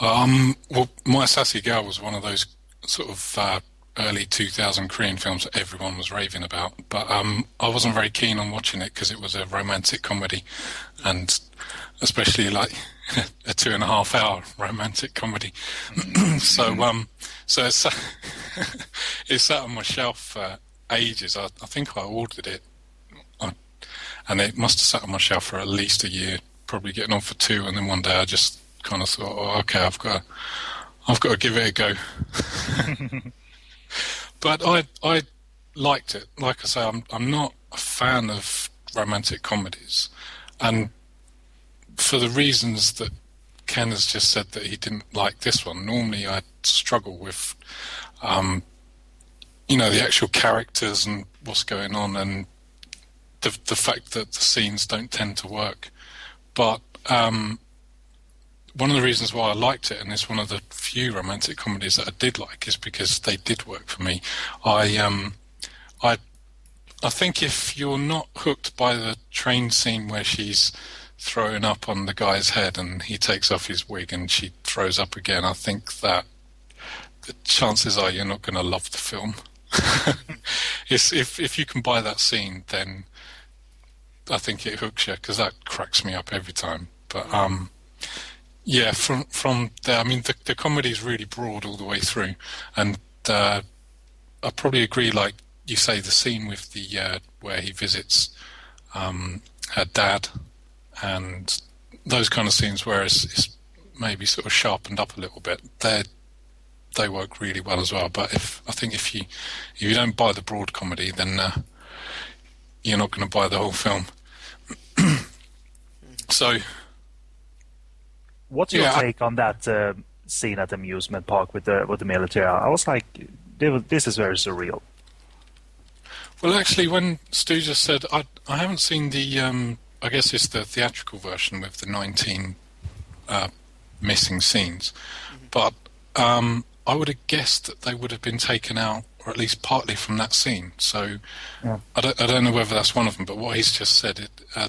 Um, well, My Sassy Girl was one of those sort of uh, early 2000 Korean films that everyone was raving about, but um, I wasn't very keen on watching it because it was a romantic comedy, and especially like a two and a half hour romantic comedy. so, um, so it sat, it sat on my shelf for ages. I, I think I ordered it, I, and it must have sat on my shelf for at least a year, probably getting on for two, and then one day I just kind of thought, oh, okay, I've got, I've got to give it a go. but I, I liked it. Like I say, I'm, I'm not a fan of romantic comedies, and for the reasons that Ken has just said that he didn't like this one. Normally, I struggle with, um, you know, the actual characters and what's going on, and the the fact that the scenes don't tend to work. But um, one of the reasons why I liked it, and it's one of the few romantic comedies that I did like, is because they did work for me. I um, I I think if you're not hooked by the train scene where she's throwing up on the guy's head and he takes off his wig and she throws up again, I think that the chances are you're not going to love the film. if if you can buy that scene, then I think it hooks you because that cracks me up every time. But um, yeah, from from there, I mean, the the comedy is really broad all the way through, and uh, I probably agree. Like you say, the scene with the uh, where he visits um, her dad, and those kind of scenes where it's, it's maybe sort of sharpened up a little bit. They they work really well as well. But if I think if you if you don't buy the broad comedy, then uh, you're not going to buy the whole film. so, What's your Yeah, take on that uh, scene at the amusement park with the with the military? I was like, this is very surreal. well, actually, when Stu just said, I I haven't seen the um, I guess it's the theatrical version with the 19 uh, missing scenes, but um, I would have guessed that they would have been taken out, or at least partly from that scene. So Yeah. I don't I don't know whether that's one of them, but what he's just said, it, uh,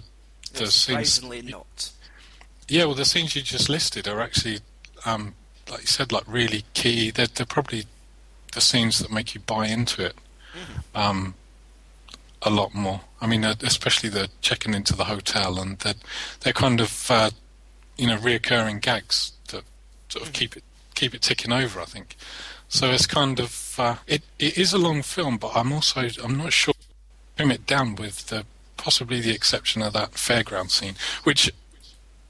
the It's scenes surprisingly not. Yeah, well, the scenes you just listed are actually, um, like you said, like really key. They're, they're probably the scenes that make you buy into it um, a lot more. I mean, uh, especially the checking into the hotel and they're, they're kind of, uh, you know, reoccurring gags that sort of keep it keep it ticking over. I think. So it's kind of uh, it. It is a long film, but I'm also I'm not sure trim it down with the possibly the exception of that fairground scene, which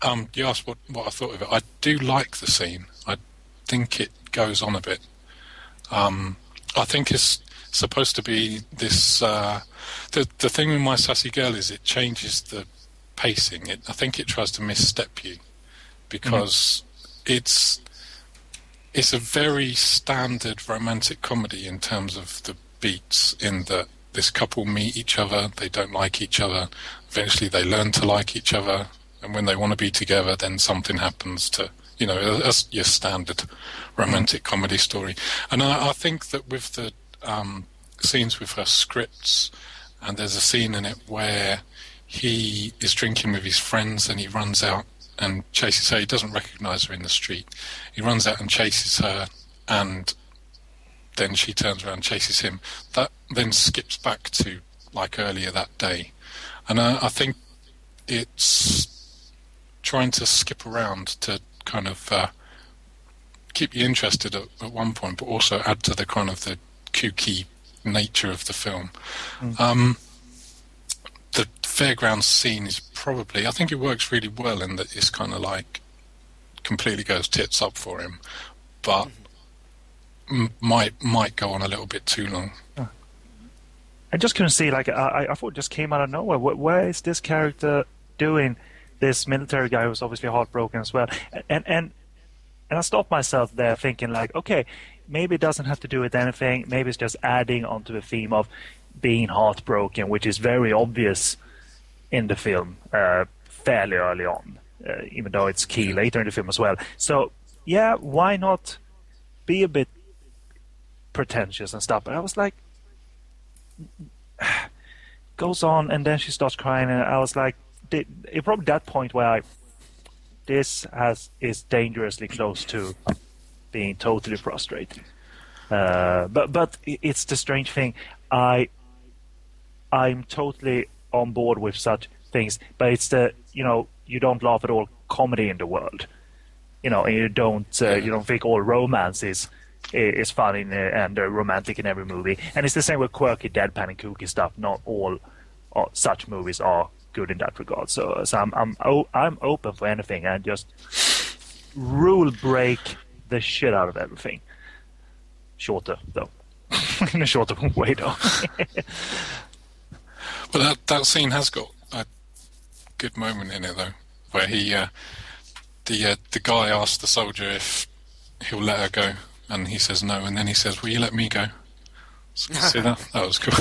um, you asked what, what I thought of it. I do like the scene. I think it goes on a bit. Um, I think it's supposed to be this. Uh, the the thing with my sassy girl is it changes the pacing. It, I think it tries to misstep you because it's it's a very standard romantic comedy in terms of the beats. In that this couple meet each other, they don't like each other. Eventually, they learn to like each other, and when they want to be together, then something happens to you know that's your standard romantic comedy story. And I, I think that with the um, scenes with her scripts, and there's a scene in it where he is drinking with his friends and he runs out and chases her. He doesn't recognise her in the street. He runs out and chases her, and then she turns around and chases him. That then skips back to like earlier that day, and I, I think it's trying to skip around to kind of uh, keep you interested at, at one point, but also add to the kind of the kooky nature of the film. Um, the fairground scene is probably, I think it works really well in that it's kind of like completely goes tits up for him, but m- might might go on a little bit too long. I just couldn't see like I, I- thought it just came out of nowhere. Where, where is this character doing? This military guy was obviously heartbroken as well, and and and I stopped myself there thinking like, okay, maybe it doesn't have to do with anything. Maybe it's just adding onto the theme of being heartbroken, which is very obvious in the film uh, fairly early on, uh, even though it's key later in the film as well. So yeah, why not be a bit pretentious and stuff? But I was like, goes on, and then she starts crying, and I was like, it, probably that point where I, this has is dangerously close to being totally frustrated. Uh, but but it's the strange thing. I I'm totally on board with such things, but it's the you know you don't laugh at all comedy in the world, you know, and you don't uh, you don't think all romance is is funny and, uh, and uh, romantic in every movie, and it's the same with quirky, deadpan, and kooky stuff. Not all uh, such movies are good in that regard. So so I'm I'm o- I'm open for anything and just rule break the shit out of everything. Shorter though, in a shorter way though. But that that scene has got a good moment in it though, where he uh, the uh, the guy asks the soldier if he'll let her go, and he says no, and then he says, "Will you let me go?" So, see that? That was cool.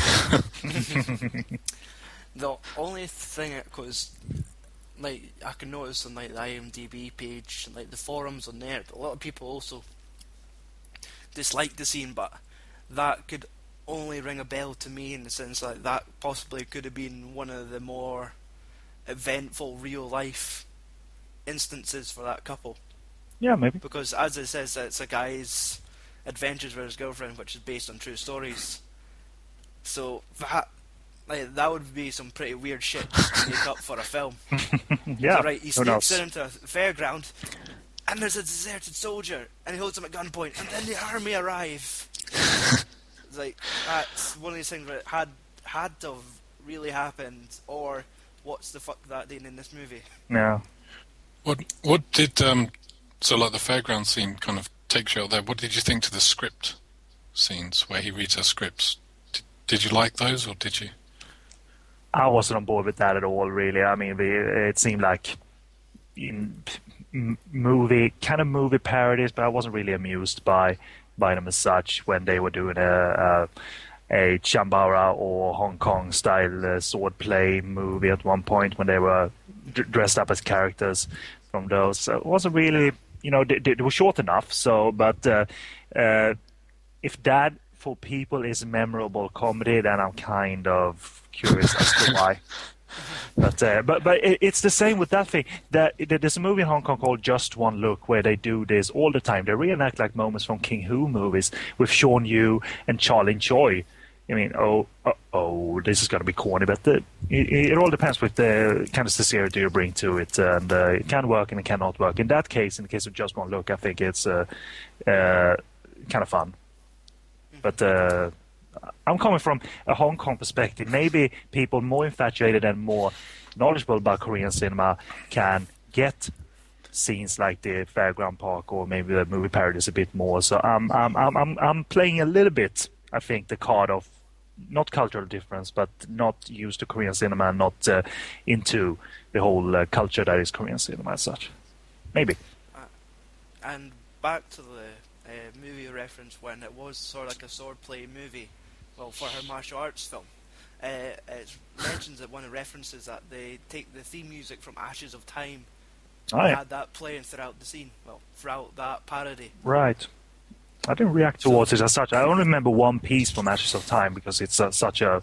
The only thing, because like I can notice on like the IMDb page, and, like the forums on there, a lot of people also dislike the scene, but that could only ring a bell to me in the sense like that possibly could have been one of the more eventful real life instances for that couple. yeah, maybe. because as it says, it's a guy's adventures with his girlfriend, which is based on true stories. So that, like, that would be some pretty weird shit to make up for a film. Yeah, So, right, he who sneaks in into a fairground, and there's a deserted soldier, and he holds him at gunpoint, and then the army arrive. like that's one of these things that had had to have really happened, or what's the fuck that doing in this movie? Yeah. What what did um so like the fairground scene kind of takes you out there? What did you think to the script scenes where he reads her scripts? Did, did you like those or did you? I wasn't on board with that at all, really. I mean, it seemed like movie kind of movie parodies, but I wasn't really amused by by them as such when they were doing a a, a Chambara or Hong Kong style uh, swordplay movie at one point when they were d- dressed up as characters from those. So it wasn't really, you know, they, they were short enough. So, but uh, uh, if that for people is memorable comedy, then I'm kind of curious as to why. But uh, but but it, it's the same with that thing. That there's a movie in Hong Kong called Just One Look where they do this all the time. They reenact like moments from King Hu movies with Shawn Yue and Charlie Choi. I mean, oh, oh, oh this is going to be corny, but the, it, it, all depends with the kind of sincerity you bring to it, and uh, it can work and it cannot work. In that case, in the case of Just One Look, I think it's uh, uh, kind of fun. But uh, I'm coming from a Hong Kong perspective. Maybe people more infatuated and more knowledgeable about Korean cinema can get scenes like the Fairground Park or maybe the movie parodies a bit more. So I'm I'm I'm I'm, playing a little bit. I think the card of not cultural difference, but not used to Korean cinema, not uh, into the whole uh, culture that is Korean cinema as such. Maybe. Uh, and back to the uh, movie reference when it was sort of like a swordplay movie well, for her martial arts film. Uh, it mentions that one of the references that they take the theme music from Ashes of Time oh, yeah. had that playing throughout the scene, well, throughout that parody. Right. I didn't react towards it as such. I only remember one piece from Ashes of Time because it's uh, such a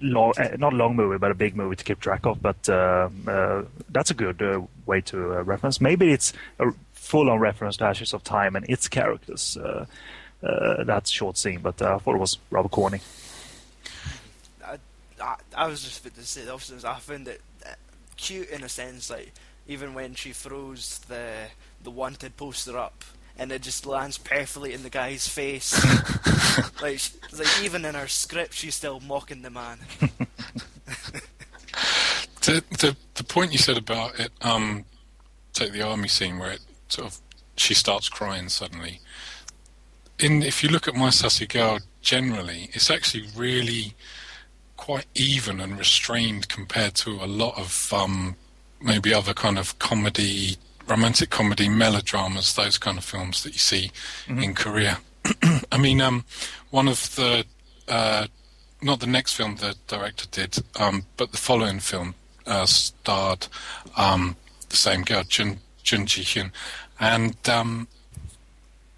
long, uh, not a long movie, but a big movie to keep track of. But uh, uh that's a good uh, way to uh, reference. Maybe it's a full-on reference to Ashes of Time and its characters uh, that short scene, but uh, I thought it was rather corny. I, I, I was just about to say the opposite. I found it uh, cute in a sense, like even when she throws the the wanted poster up and it just lands perfectly in the guy's face. like, like even in her script, she's still mocking the man. the, the the point you said about it, um, take the army scene where it sort of she starts crying suddenly in if you look at my sassy girl generally, it's actually really quite even and restrained compared to a lot of um, maybe other kind of comedy, romantic comedy, melodramas, those kind of films that you see mm-hmm. in Korea. I mean, um, one of the uh, not the next film the director did, um, but the following film uh, starred um, the same girl, Jun Jun Ji Hyun, and um,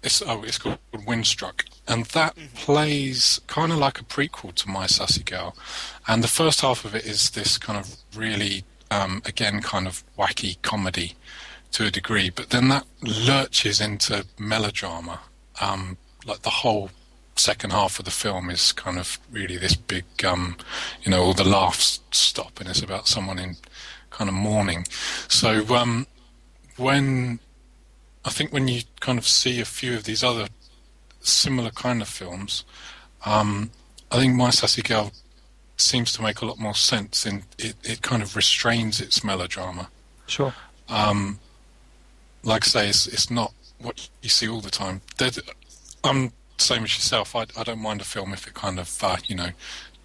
it's oh, it's called Windstruck, and that mm-hmm. plays kind of like a prequel to My Sassy Girl, and the first half of it is this kind of really, um, again, kind of wacky comedy to a degree, but then that lurches into melodrama. Um, like the whole second half of the film is kind of really this big, um, you know, all the laughs stop, and it's about someone in kind of mourning. So um, when I think when you kind of see a few of these other similar kind of films, um, I think My Sassy Girl seems to make a lot more sense and it, it kind of restrains its melodrama. Sure. Um, like I say, it's, it's not what you see all the time. I'm the same as yourself. I, I don't mind a film if it kind of, uh, you know,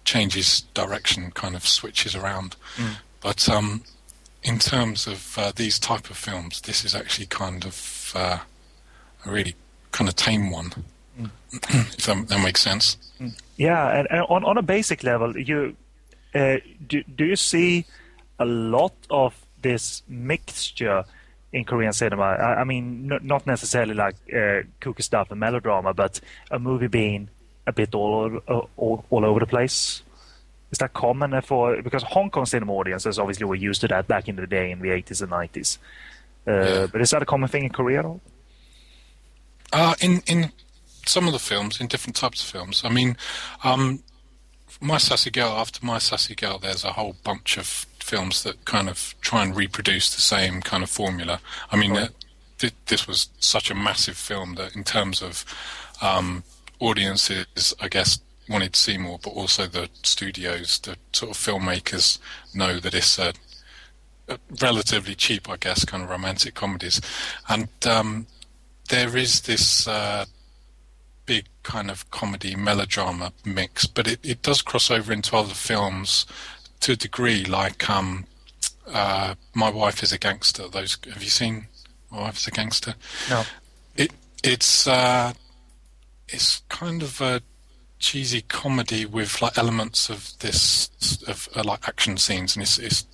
changes direction, kind of switches around. Mm. But um, in terms of uh, these type of films, this is actually kind of uh, a really kind of tame one, mm. if that, that, makes sense. Mm. Yeah, and, and, on on a basic level, you uh, do do you see a lot of this mixture in Korean cinema? I, I mean, n- not necessarily like uh, kooky stuff and melodrama, but a movie being a bit all all, all, all over the place. Is that common for because Hong Kong cinema audiences obviously were used to that back in the day in the 80s and 90s. Uh, yeah. But is that a common thing in Korea at all? Uh, in in some of the films, in different types of films. I mean, um, My Sassy Girl. After My Sassy Girl, there's a whole bunch of films that kind of try and reproduce the same kind of formula. I mean, right. uh, th- this was such a massive film that, in terms of um, audiences, I guess, wanted to see more, but also the studios, the sort of filmmakers know that it's a, a relatively cheap, I guess, kind of romantic comedies. And um, there is this uh, big kind of comedy melodrama mix, but it, it does cross over into other films to a degree, like um, uh, My Wife is a Gangster. Those Have you seen My Wife is a Gangster? No. It It's. Uh, it's kind of a cheesy comedy with like elements of this of uh, like action scenes, and it's, it's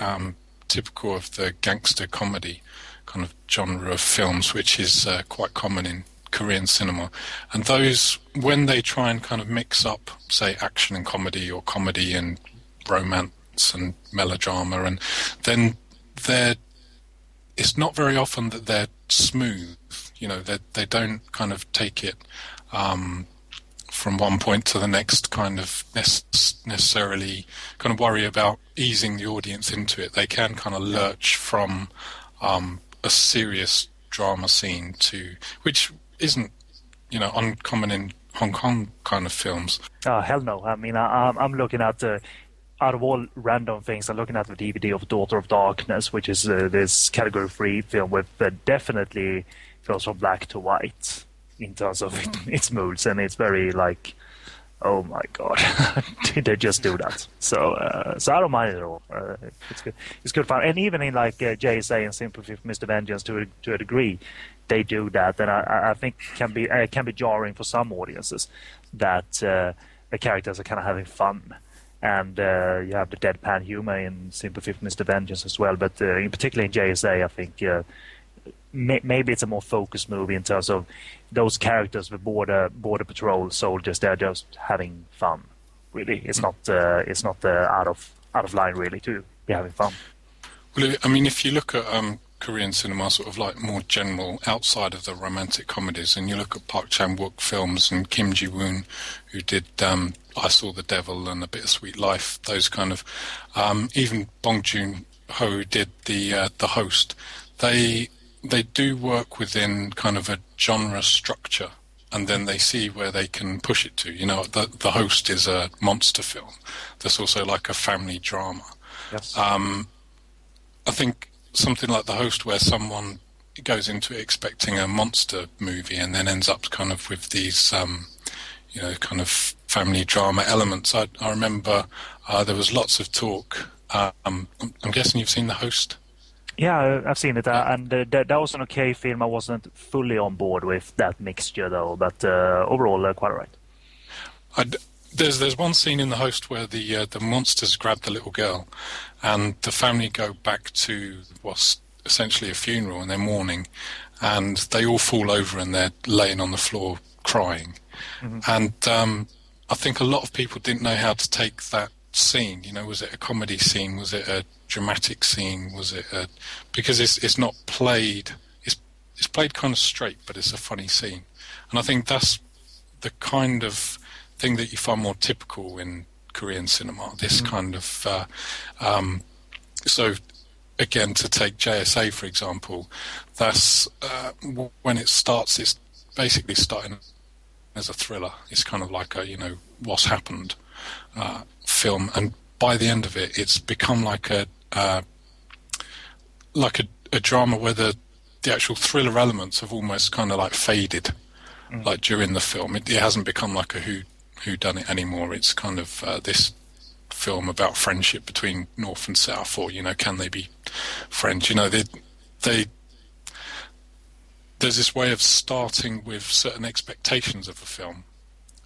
um, typical of the gangster comedy kind of genre of films, which is uh, quite common in Korean cinema. And those, when they try and kind of mix up, say, action and comedy, or comedy and romance and melodrama, and then they're it's not very often that they're smooth. You know, they they don't kind of take it um, from one point to the next, kind of necessarily kind of worry about easing the audience into it. They can kind of lurch from um, a serious drama scene to which isn't you know uncommon in Hong Kong kind of films. Oh hell no! I mean, I, I'm looking at the out of all random things, I'm looking at the DVD of Daughter of Darkness, which is uh, this category three film with uh, definitely goes from black to white in terms of it, its moods, and it's very like, oh my god, did they just do that? So, uh, so I don't mind it at all. Uh, it's good, it's good fun, and even in like uh, JSA and Sympathy for Mr. Vengeance to a, to a degree, they do that, and I, I think can be uh, can be jarring for some audiences that uh, the characters are kind of having fun and uh, you have the deadpan humor in Sympathy for Mr. Vengeance as well. But uh, in particular in JSA, I think may- maybe it's a more focused movie in terms of those characters, the border border patrol soldiers. They're just having fun. Really, it's not uh, it's not uh, out of out of line really to be having fun. Well, I mean, if you look at um, Korean cinema, sort of like more general outside of the romantic comedies, and you look at Park Chan Wook films and Kim Ji Woon, who did um, I Saw the Devil and A Bittersweet Life, those kind of, um, even Bong Joon Ho did the uh, the Host. They they do work within kind of a genre structure, and then they see where they can push it to. You know, the the Host is a monster film. There's also like a family drama. Yes. Um, I think something like the host where someone goes into it expecting a monster movie and then ends up kind of with these um, you know kind of family drama elements i, I remember uh, there was lots of talk um, i'm guessing you've seen the host yeah, I've seen it, uh, and uh, that, that was an okay film. I wasn't fully on board with that mixture, though, but uh, overall, uh, quite alright. I'd, there's there's one scene in the host where the uh, the monsters grab the little girl, and the family go back to what's essentially a funeral, and they're mourning, and they all fall over and they're laying on the floor crying, mm-hmm. and um, I think a lot of people didn't know how to take that scene. You know, was it a comedy scene? Was it a dramatic scene? Was it a because it's it's not played. It's it's played kind of straight, but it's a funny scene, and I think that's the kind of thing that you find more typical in Korean cinema. This mm. kind of uh, um, so again to take JSA for example, that's uh, when it starts. It's basically starting as a thriller. It's kind of like a you know what's happened uh, film, and by the end of it, it's become like a uh, like a, a drama where the the actual thriller elements have almost kind of like faded mm. like during the film. It, it, hasn't become like a who who done it anymore. It's kind of uh, this film about friendship between North and South, or you know, can they be friends? You know, they they there's this way of starting with certain expectations of a film,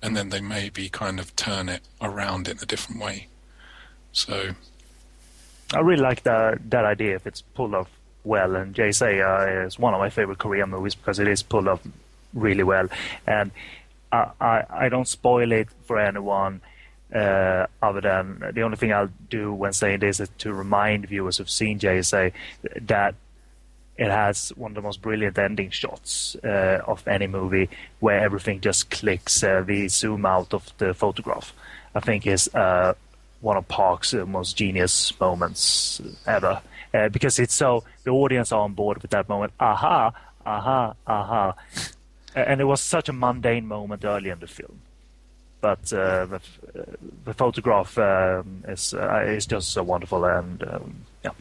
and then they maybe kind of turn it around in a different way. So, I really like that that idea if it's pulled off well. And JSA uh, is one of my favorite Korean movies because it is pulled off really well, and I, I, I don't spoil it for anyone. Uh, other than the only thing I'll do when saying this is to remind viewers who've seen JSA that it has one of the most brilliant ending shots uh, of any movie where everything just clicks. Uh, the zoom out of the photograph, I think, is uh, one of Park's uh, most genius moments ever. Uh, because it's so the audience are on board with that moment. Aha, aha, aha And it was such a mundane moment early in the film, but uh, the, the photograph um, is is just so wonderful, and um, yeah.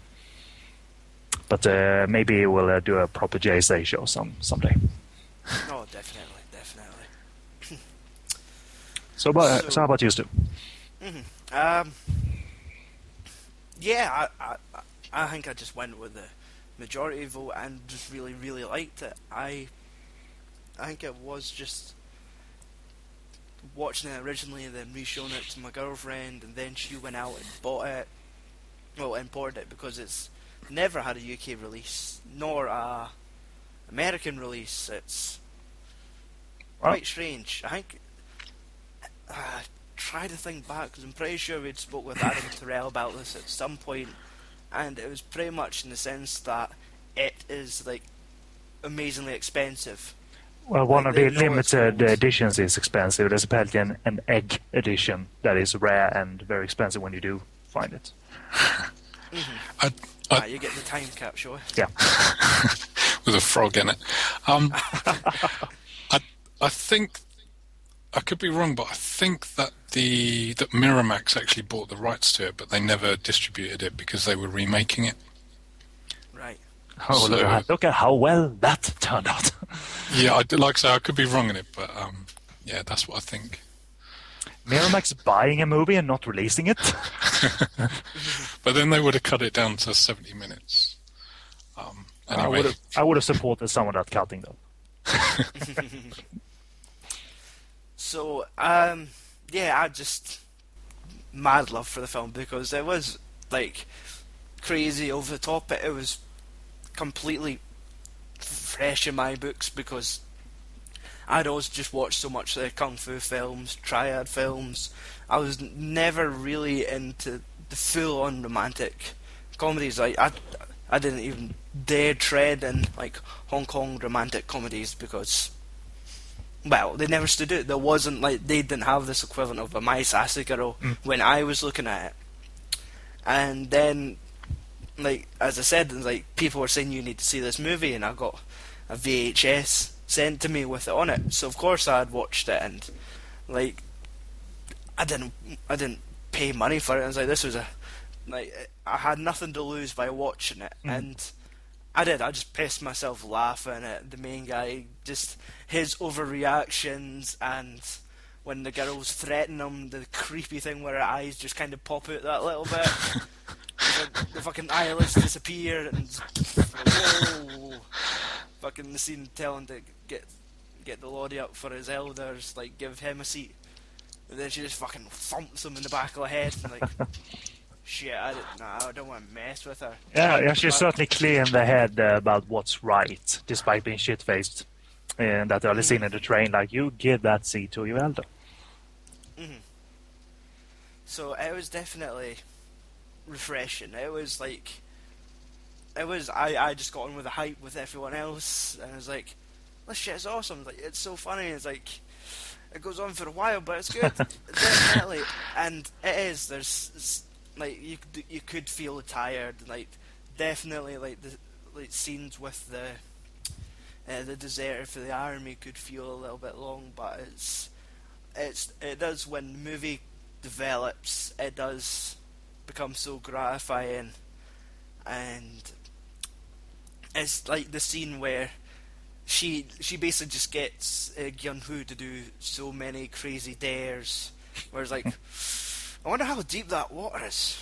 But uh, maybe we'll uh, do a proper JSA show some someday. Oh, definitely, definitely. So, about, So- so how about you, Stu? Um, yeah, I, I, I- I think I just went with the majority vote and just really, really liked it. I, I think it was just watching it originally and then re-showing it to my girlfriend, and then she went out and bought it. Well, imported it because it's never had a UK release nor a American release. It's Well- quite strange. I think. Uh, try to think back because I'm pretty sure we'd spoke with Adam Terrell about this at some point, and it was pretty much in the sense that it is like amazingly expensive. Well, one Like of the the limited rules. editions is expensive. There's apparently an, an egg edition that is rare and very expensive when you do find it. I, Ah, I, you get the time capsule. Yeah. with a frog in it. Um, I I think I could be wrong, but I think that the that Miramax actually bought the rights to it, but they never distributed it because they were remaking it. Right. Oh, look, at, look at how well that turned out. Yeah, I like I say, I could be wrong in it, but um, yeah, that's what I think. Miramax buying a movie and not releasing it. But then they would have cut it down to seventy minutes. Um, I would have I would have supported some of that cutting though. So, um, yeah, I just mad love for the film because it was like crazy over the top. It, it was completely fresh in my books because I'd always just watched so much uh, kung fu films, triad films. I was never really into the full-on romantic comedies. Like I, I didn't even dare tread in like Hong Kong romantic comedies because well, they never stood out. There wasn't like they didn't have this equivalent of a My Sassy Girl when I was looking at it. And then, like as I said, like people were saying you need to see this movie, and I got a VHS sent to me with it on it. So of course I had watched it, and like I didn't, I didn't pay money for it. I was like, this was a like I had nothing to lose by watching it, mm. and I did. I just pissed myself laughing at the main guy, just his overreactions, and when the girls threaten him, the creepy thing where her eyes just kind of pop out that little bit. the, the fucking eyelids disappear, and whoa, fucking the scene telling to get get the lorry up for his elders, like give him a seat, and then she just fucking thumps him in the back of the head, and like. Shit, I, didn't, nah, I don't want to mess with her. Yeah, yeah, she's But- certainly clear in the head uh, about what's right, despite being shit faced. In that early scene in the train, like you give that seat to your elder. Mhm. So it was definitely refreshing. It was like, it was. I, I just got on with the hype with everyone else, and I was like, "This shit is awesome! Like it's so funny." It's like it goes on for a while, but it's good, definitely. And it is. There's like you could- you could feel tired. Like definitely like the like scenes with the uh, the deserter for the army could feel a little bit long, but it's it's it does when the movie develops, it does become so gratifying, and it's like the scene where she she basically just gets uh, Gyun Hu to do so many crazy dares, whereas like I wonder how deep that water is.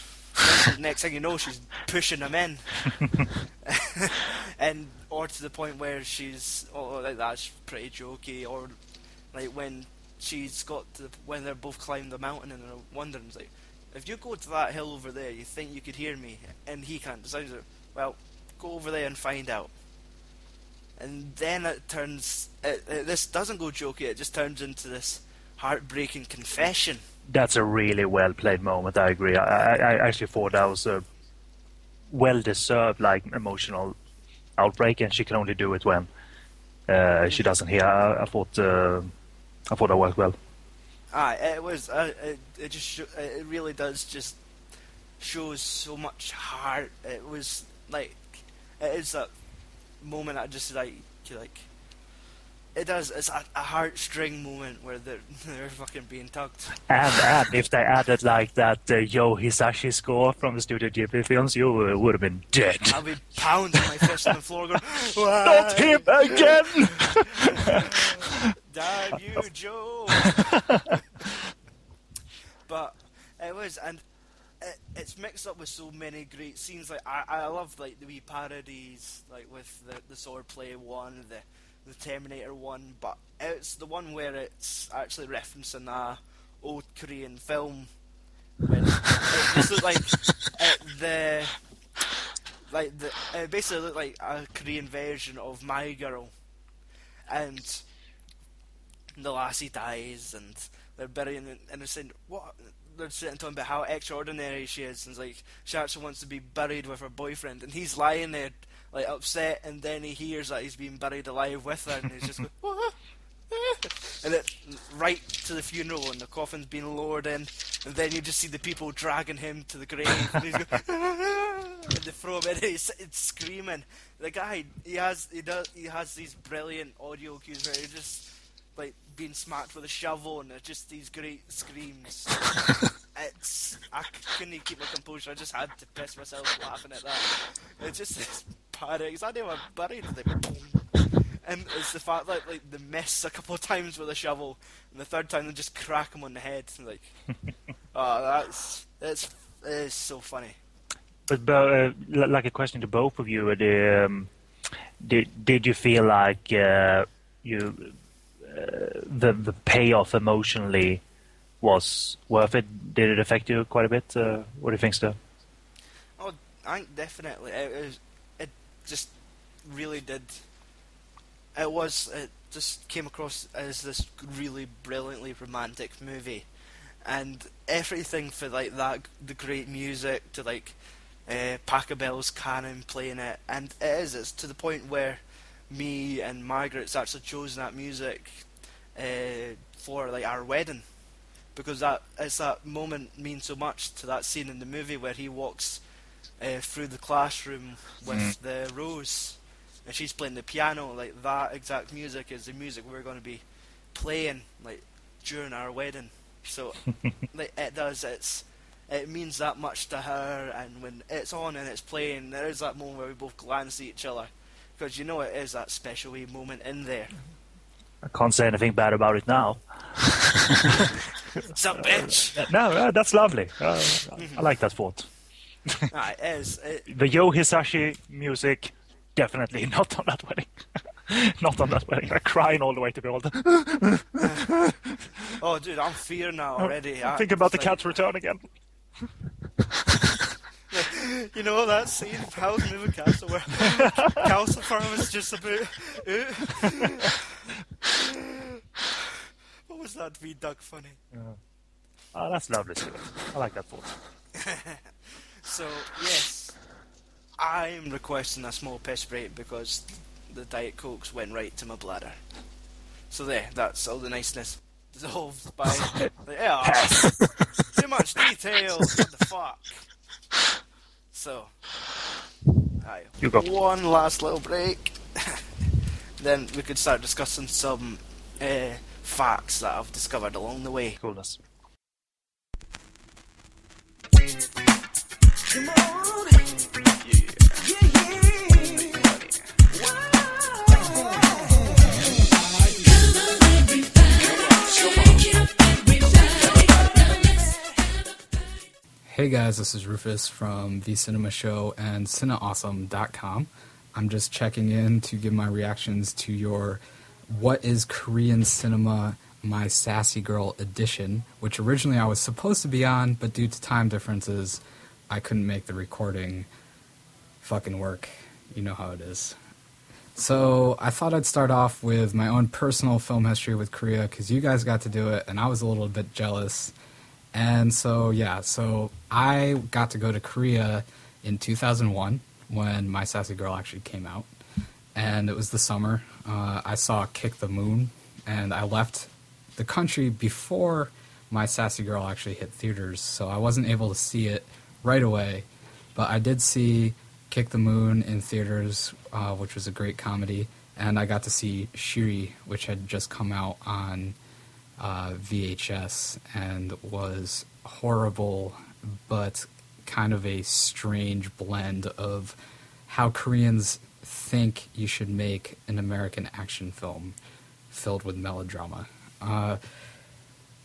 Next thing you know, she's pushing him in, and or to the point where she's oh like that's pretty jokey, or like when she's got to the, when they're both climbing the mountain and they're wondering like if you go to that hill over there, you think you could hear me, and he can't. Decides like, well, go over there and find out. And then it turns. It, it, this doesn't go jokey. It just turns into this heartbreaking confession. That's a really well played moment. I agree. I, I, I actually thought that was a well deserved like emotional outbreak, and she can only do it when uh, she doesn't hear. I, I thought uh, I thought that worked well. Ah, it was. Uh, it, it just. Sho- it really does just shows so much heart. It was like it is that moment. I just like like it does. It's a, a heartstring moment where they're they're fucking being tugged. And, and if they added like that uh, Joe Hisaishi score from the Studio Ghibli films, you uh, would have been dead. I'll be pounding my fist on the floor, going, Not him again! Damn you, Joe! but it was, and it, it's mixed up with so many great scenes. Like I, I love like the wee parodies, like with the the swordplay one, the the Terminator one, but it's the one where it's actually referencing a old Korean film. It looked like uh, the like the it basically looked like a Korean version of My Girl, and the lassie dies and they're burying it they're saying what they're sitting talking about how extraordinary she is. And it's like she actually wants to be buried with her boyfriend. And he's lying there like upset. And then he hears that he's being buried alive with her. And he's just going and it right to the funeral and the coffin's being lowered in. And then you just see the people dragging him to the grave. And he's going and they throw him in. And he's, it's screaming. The guy he has he does he has these brilliant audio cues where he just like being smacked with a shovel and just these great screams. it's I couldn't keep my composure. I just had to piss myself laughing at that. It's just this parody. Is that even buried? Like, boom. and it's the fact that like they miss a couple of times with a shovel, and the third time they just crack him on the head. Like, oh, that's it's it's so funny. But uh, like a question to both of you, uh, um, did did you feel like uh, you the the payoff emotionally was worth it? Did it affect you quite a bit? Uh, what do you think, Stu? Oh, I definitely. It was, it just really did. It was. It just came across as this really brilliantly romantic movie, and everything for like that, the great music to like uh, Pachelbel's canon playing it, and it is. It's to the point where me and Margaret's actually chosen that music uh, for like our wedding. Because that it's that moment means so much to that scene in the movie where he walks uh, through the classroom with Mm. the rose. And she's playing the piano. Like that exact music is the music we're going to be playing like during our wedding. So like it does. It's it means that much to her. And when it's on and it's playing there is that moment where we both glance at each other. Because you know it is that special wee moment in there I can't say anything bad about it now. Sup, bitch? No, uh, that's lovely. Uh, I like that thought. ah, it is. It, The Joe Hisaishi music, definitely not on that wedding. not on that wedding. I'm crying all the way to the altar. oh, dude, I'm fear now already. I- Think about the like- cat's return again. You know that scene of Howl's Moving Castle where Calcifer is just about. what was that V Duck funny? Oh, that's lovely. Stuart. I like that thought. So, yes, I'm requesting a small piss break because the Diet Cokes went right to my bladder. So there, that's all the niceness dissolved by... yeah, too much detail, what the fuck? So, aye, You go. one last little break. Then we could start discussing some uh, facts that I've discovered along the way. Coolness. Hey guys, this is Rufus from The Cinema Show and CineAwesome.com. I'm just checking in to give my reactions to your What is Korean Cinema My Sassy Girl edition, which originally I was supposed to be on, but due to time differences, I couldn't make the recording fucking work. You know how it is. So I thought I'd start off with my own personal film history with Korea because you guys got to do it and I was a little bit jealous. And so, yeah, so I got to go to Korea in 2001 when My Sassy Girl actually came out. And it was the summer. Uh, I saw Kick the Moon, and I left the country before My Sassy Girl actually hit theaters, so I wasn't able to see it right away. But I did see Kick the Moon in theaters, uh, which was a great comedy. and I got to see Shiri, which had just come out on uh, VHS and was horrible, but kind of a strange blend of how Koreans think you should make an American action film filled with melodrama. Uh,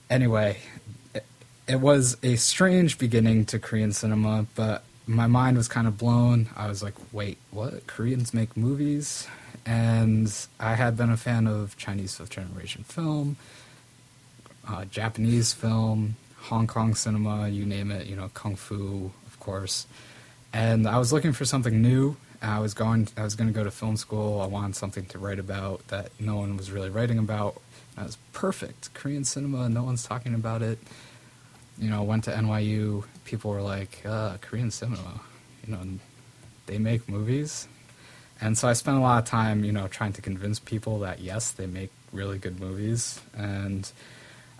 anyway, it, was a strange beginning to Korean cinema, but my mind was kind of blown. I was like, wait, what? Koreans make movies? And I had been a fan of Chinese fifth generation film, uh, Japanese film, Hong Kong cinema, you name it, you know, kung fu, of course. And I was looking for something new. I was going. I was going to go to film school. I wanted something to write about that no one was really writing about. And I was perfect. Korean cinema. No one's talking about it. You know, went to NYU. People were like, uh, Korean cinema. You know, they make movies. And so I spent a lot of time, you know, trying to convince people that yes, they make really good movies. And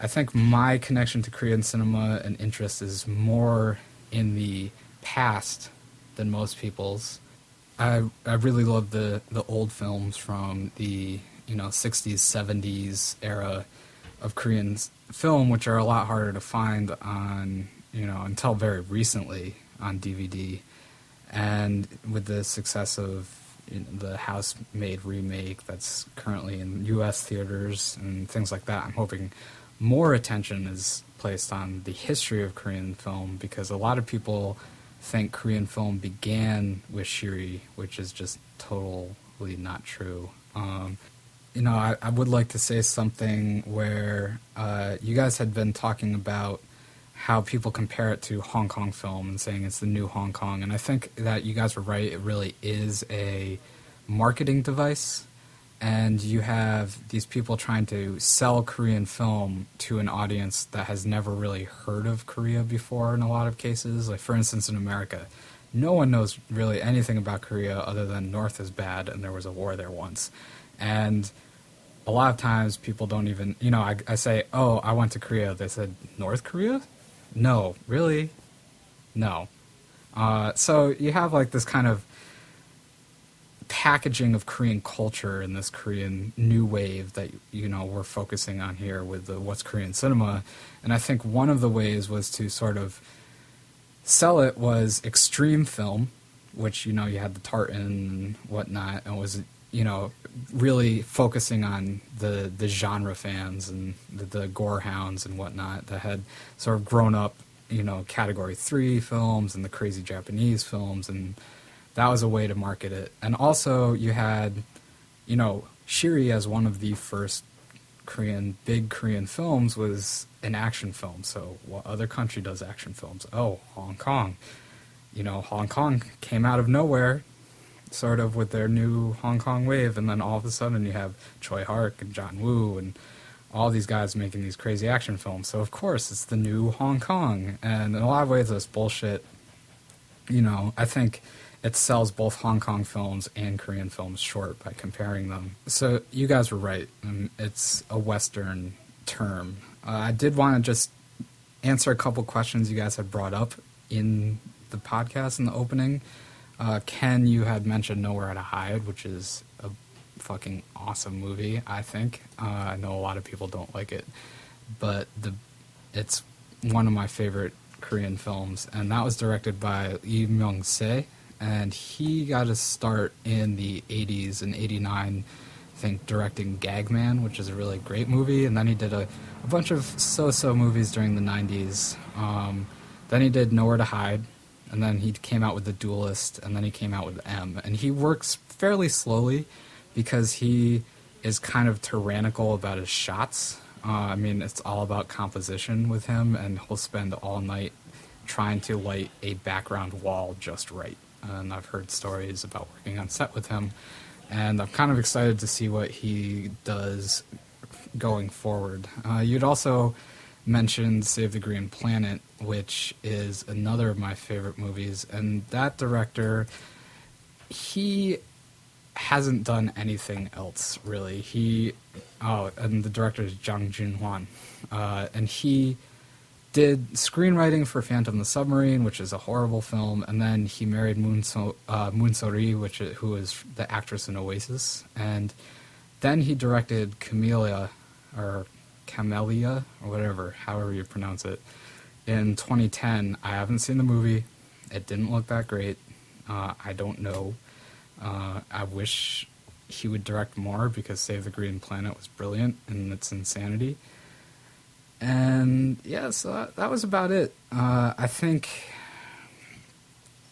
I think my connection to Korean cinema and interest is more in the past than most people's. I I really love the the old films from the you know 60s 70s era of Korean film, which are a lot harder to find on you know until very recently on DVD, and with the success of the Housemaid remake that's currently in U.S. theaters and things like that, I'm hoping more attention is placed on the history of Korean film because a lot of people think Korean film began with Shiri, which is just totally not true. Um, you know, I, I, would like to say something where uh, you guys had been talking about how people compare it to Hong Kong film and saying it's the new Hong Kong. And I think that you guys were right. It really is a marketing device and you have these people trying to sell Korean film to an audience that has never really heard of Korea before in a lot of cases. Like, for instance, in America, no one knows really anything about Korea other than North is bad and there was a war there once. And a lot of times people don't even, you know, I, I say, oh, I went to Korea. They said, North Korea? No, really? No. Uh, so you have like this kind of packaging of Korean culture in this Korean new wave that you know we're focusing on here with the what's Korean cinema, and I think one of the ways was to sort of sell it was extreme film, which you know you had the tartan and whatnot, and was you know really focusing on the the genre fans and the, the gore hounds and whatnot that had sort of grown up you know category three films and the crazy Japanese films and that was a way to market it. And also, you had, you know, Shiri as one of the first Korean big Korean films was an action film. So, what other country does action films? Oh, Hong Kong. You know, Hong Kong came out of nowhere, sort of with their new Hong Kong wave, and then all of a sudden you have Tsui Hark and John Woo and all these guys making these crazy action films. So of course it's the new Hong Kong, and in a lot of ways that's bullshit. You know, I think it sells both Hong Kong films and Korean films short by comparing them. So you guys were right. Um, it's a Western term. Uh, I did want to just answer a couple questions you guys had brought up in the podcast in the opening. Uh, Ken, you had mentioned Nowhere to Hide, which is a fucking awesome movie. I think uh, I know a lot of people don't like it, but the it's one of my favorite Korean films, and that was directed by Lee Myung Se and he got his start in the 80s and 89 I think directing Gagman, which is a really great movie, and then he did a, a bunch of so-so movies during the 90s. Um, then he did Nowhere to Hide, and then he came out with The Duelist, and then he came out with M. And he works fairly slowly because he is kind of tyrannical about his shots. Uh, I mean, it's all about composition with him, and he'll spend all night trying to light a background wall just right and I've heard stories about working on set with him, and I'm kind of excited to see what he does going forward. Uh, you'd also mentioned Save the Green Planet, which is another of my favorite movies, and that director, he hasn't done anything else really. He, oh, and the director is Jang Jun Hwan, uh, and he did screenwriting for Phantom the Submarine, which is a horrible film, and then he married Moon, so, uh, Moon So-ri, which who is the actress in Oasis, and then he directed Camellia, or Camellia, or whatever, however you pronounce it, in 2010. I haven't seen the movie. It didn't look that great. Uh, I don't know. Uh, I wish he would direct more because Save the Green Planet was brilliant in its insanity. And yeah, so that, that was about it. Uh, I think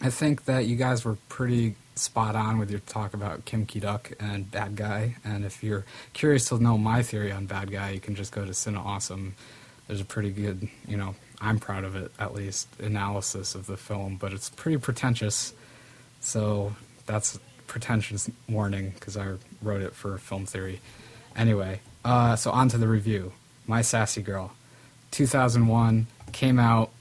I think that you guys were pretty spot on with your talk about Kim Ki Duk and Bad Guy. And if you're curious to know my theory on Bad Guy, you can just go to Cine Awesome. There's a pretty good, you know, I'm proud of it at least, analysis of the film, but it's pretty pretentious. So that's pretentious warning because I wrote it for film theory. Anyway, uh, so on to the review. My Sassy Girl. 2001 came out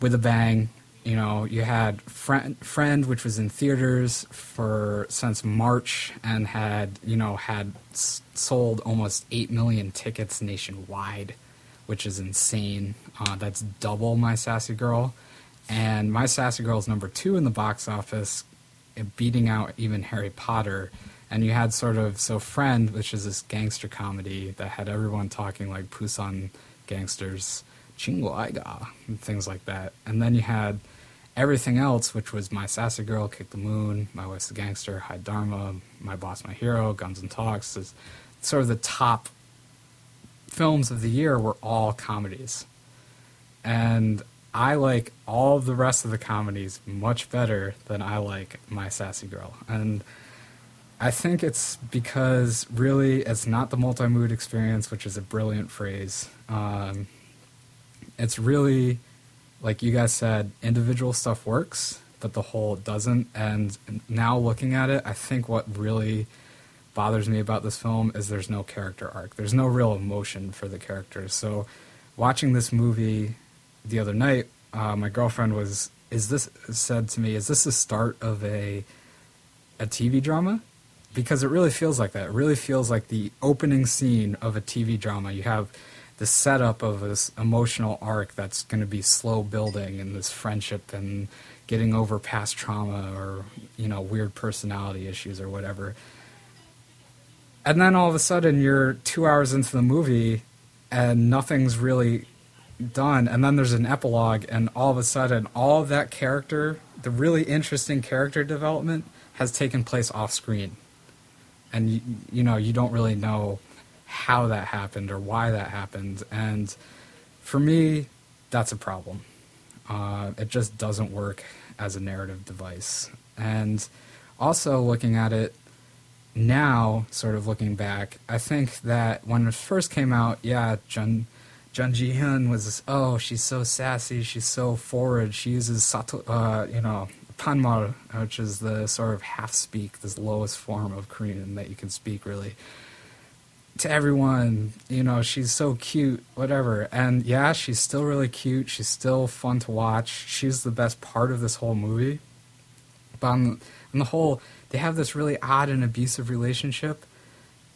with a bang. You know, you had Friend, Friend, which was in theaters for since March and had you know had s- sold almost eight million tickets nationwide, which is insane. Uh, that's double My Sassy Girl, and My Sassy Girl is number two in the box office, beating out even Harry Potter. And you had sort of so Friend, which is this gangster comedy that had everyone talking like Busan gangsters, Chingu Aiga, and things like that. And then you had everything else, which was My Sassy Girl, Kick the Moon, My Wife's a Gangster, Hi Dharma, My Boss, My Hero, Guns and Talks. Is sort of the top films of the year were all comedies. And I like all the rest of the comedies much better than I like My Sassy Girl. And I think it's because really it's not the multi mood experience, which is a brilliant phrase. Um, it's really, like you guys said, individual stuff works, but the whole doesn't. And now looking at it, I think what really bothers me about this film is there's no character arc. There's no real emotion for the characters. So watching this movie the other night, uh, my girlfriend was is this said to me, is this the start of a a TV drama? Because it really feels like that. It really feels like the opening scene of a TV drama. You have the setup of this emotional arc that's going to be slow building and this friendship and getting over past trauma or you know weird personality issues or whatever and then all of a sudden you're two hours into the movie and nothing's really done and then there's an epilogue and all of a sudden all of that character the really interesting character development has taken place off screen and you, you know you don't really know how that happened or why that happened. And for me that's a problem. Uh, it just doesn't work as a narrative device. And also looking at it now, sort of looking back, I think that when it first came out, yeah, Jun Jun Ji Hyun was oh she's so sassy, she's so forward, she uses sato, uh, you know panmal, which is the sort of half speak, this lowest form of Korean that you can speak really. To everyone, you know, she's so cute, whatever. And yeah, she's still really cute. She's still fun to watch. She's the best part of this whole movie. But on, on the whole, they have this really odd and abusive relationship,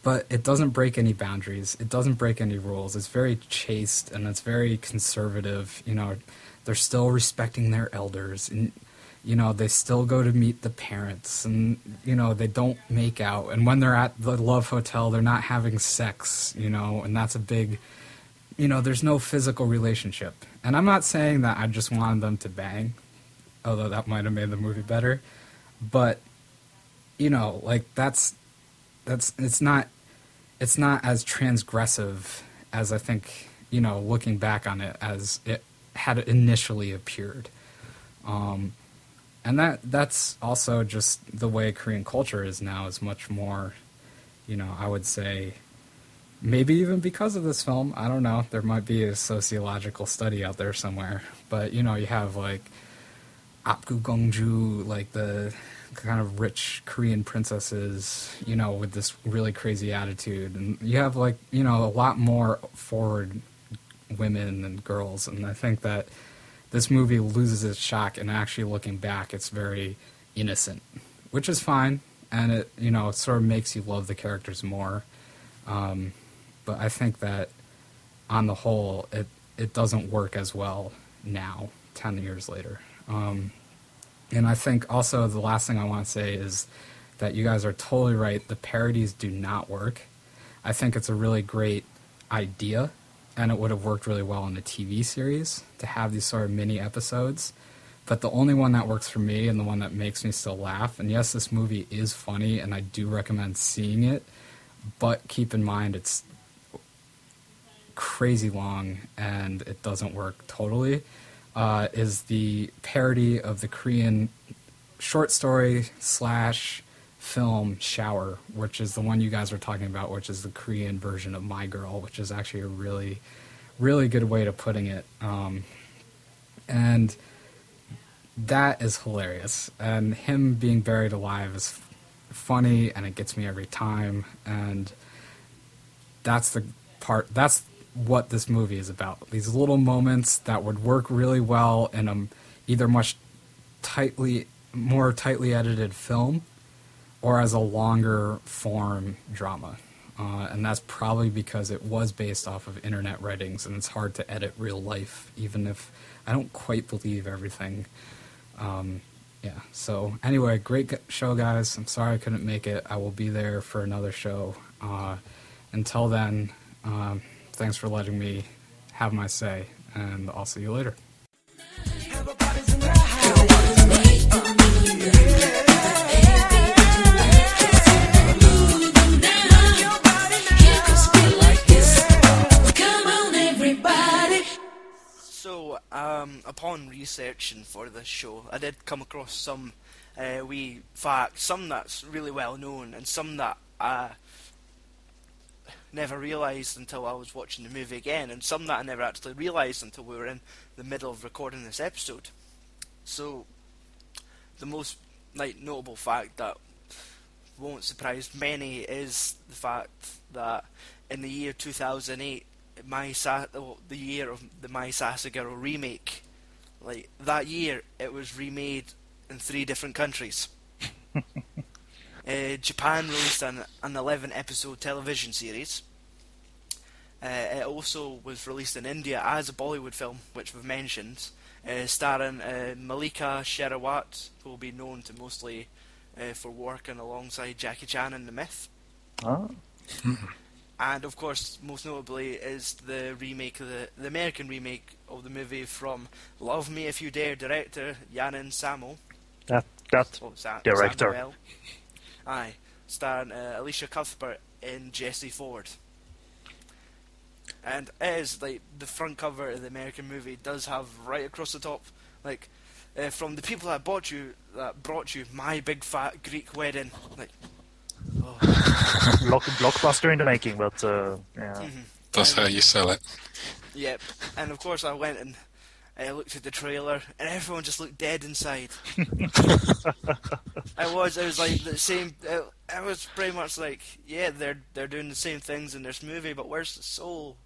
but it doesn't break any boundaries. It doesn't break any rules. It's very chaste and it's very conservative. You know, they're still respecting their elders and you know they still go to meet the parents and you know they don't make out. And when they're at the love hotel they're not having sex you know and that's a big you know there's no physical relationship. And i'm not saying that i just wanted them to bang although that might have made the movie better. But you know, like that's that's it's not it's not as transgressive as I think you know looking back on it as it had initially appeared. Um, and that that's also just the way Korean culture is now is much more, you know, I would say maybe even because of this film, I don't know, there might be a sociological study out there somewhere, but you know, you have like Apgu Gongju, like the kind of rich Korean princesses, you know, with this really crazy attitude, and you have like you know a lot more forward women and girls, and I think that this movie loses its shock, and actually looking back, it's very innocent, which is fine, and it you know it sort of makes you love the characters more. Um, but I think that on the whole, it it doesn't work as well now, ten years later. Um, and I think also the last thing I want to say is that you guys are totally right. The parodies do not work. I think it's a really great idea, and it would have worked really well in a TV series to have these sort of mini episodes. But the only one that works for me and the one that makes me still laugh, and yes, this movie is funny, and I do recommend seeing it, but keep in mind it's crazy long and it doesn't work totally. Uh, is the parody of the Korean short story slash film Shower, which is the one you guys were talking about, which is the Korean version of My Girl, which is actually a really, really good way to putting it. Um, and that is hilarious. And him being buried alive is funny, and it gets me every time. And that's the part. That's what this movie is about. These little moments that would work really well in a either much tightly, more tightly edited film, or as a longer form drama. Uh, and that's probably because it was based off of internet writings, and it's hard to edit real life, even if I don't quite believe everything. Um, yeah. So anyway, great show, guys. I'm sorry I couldn't make it. I will be there for another show. Uh, until then. Um, thanks for letting me have my say, and I'll see you later. So, um, upon researching for this show, I did come across some uh, wee facts, some that's really well known, and some that I never realised until I was watching the movie again, and some that I never actually realised until we were in the middle of recording this episode. So, the most like notable fact that won't surprise many is the fact that in the year 2008, my Sa- the year of the My Sassy Girl remake, like that year, it was remade in three different countries. Uh, Japan released an, an 11 episode television series. Uh, it also was released in India as a Bollywood film, which we've mentioned, uh, starring uh, Mallika Sherawat, who will be known to mostly uh, for working alongside Jackie Chan in The Myth. Oh. and of course, most notably, is the remake, the, the American remake of the movie from Love Me If You Dare director Yanin Samo. That that Oh, Sa- Director. Samuel. Aye, starring uh, Alicia Cuthbert and Jesse Ford. And it is like the front cover of the American movie does have right across the top, like uh, from the people that bought you that brought you my big fat Greek wedding. Like, block, blockbuster in the making, but uh, yeah. mhm. That's And- how you sell it. Yep. And of course, I went and I looked at the trailer, and everyone just looked dead inside. I was, I was like the same. It, I was pretty much like, yeah, they're they're doing the same things in this movie, but where's the soul?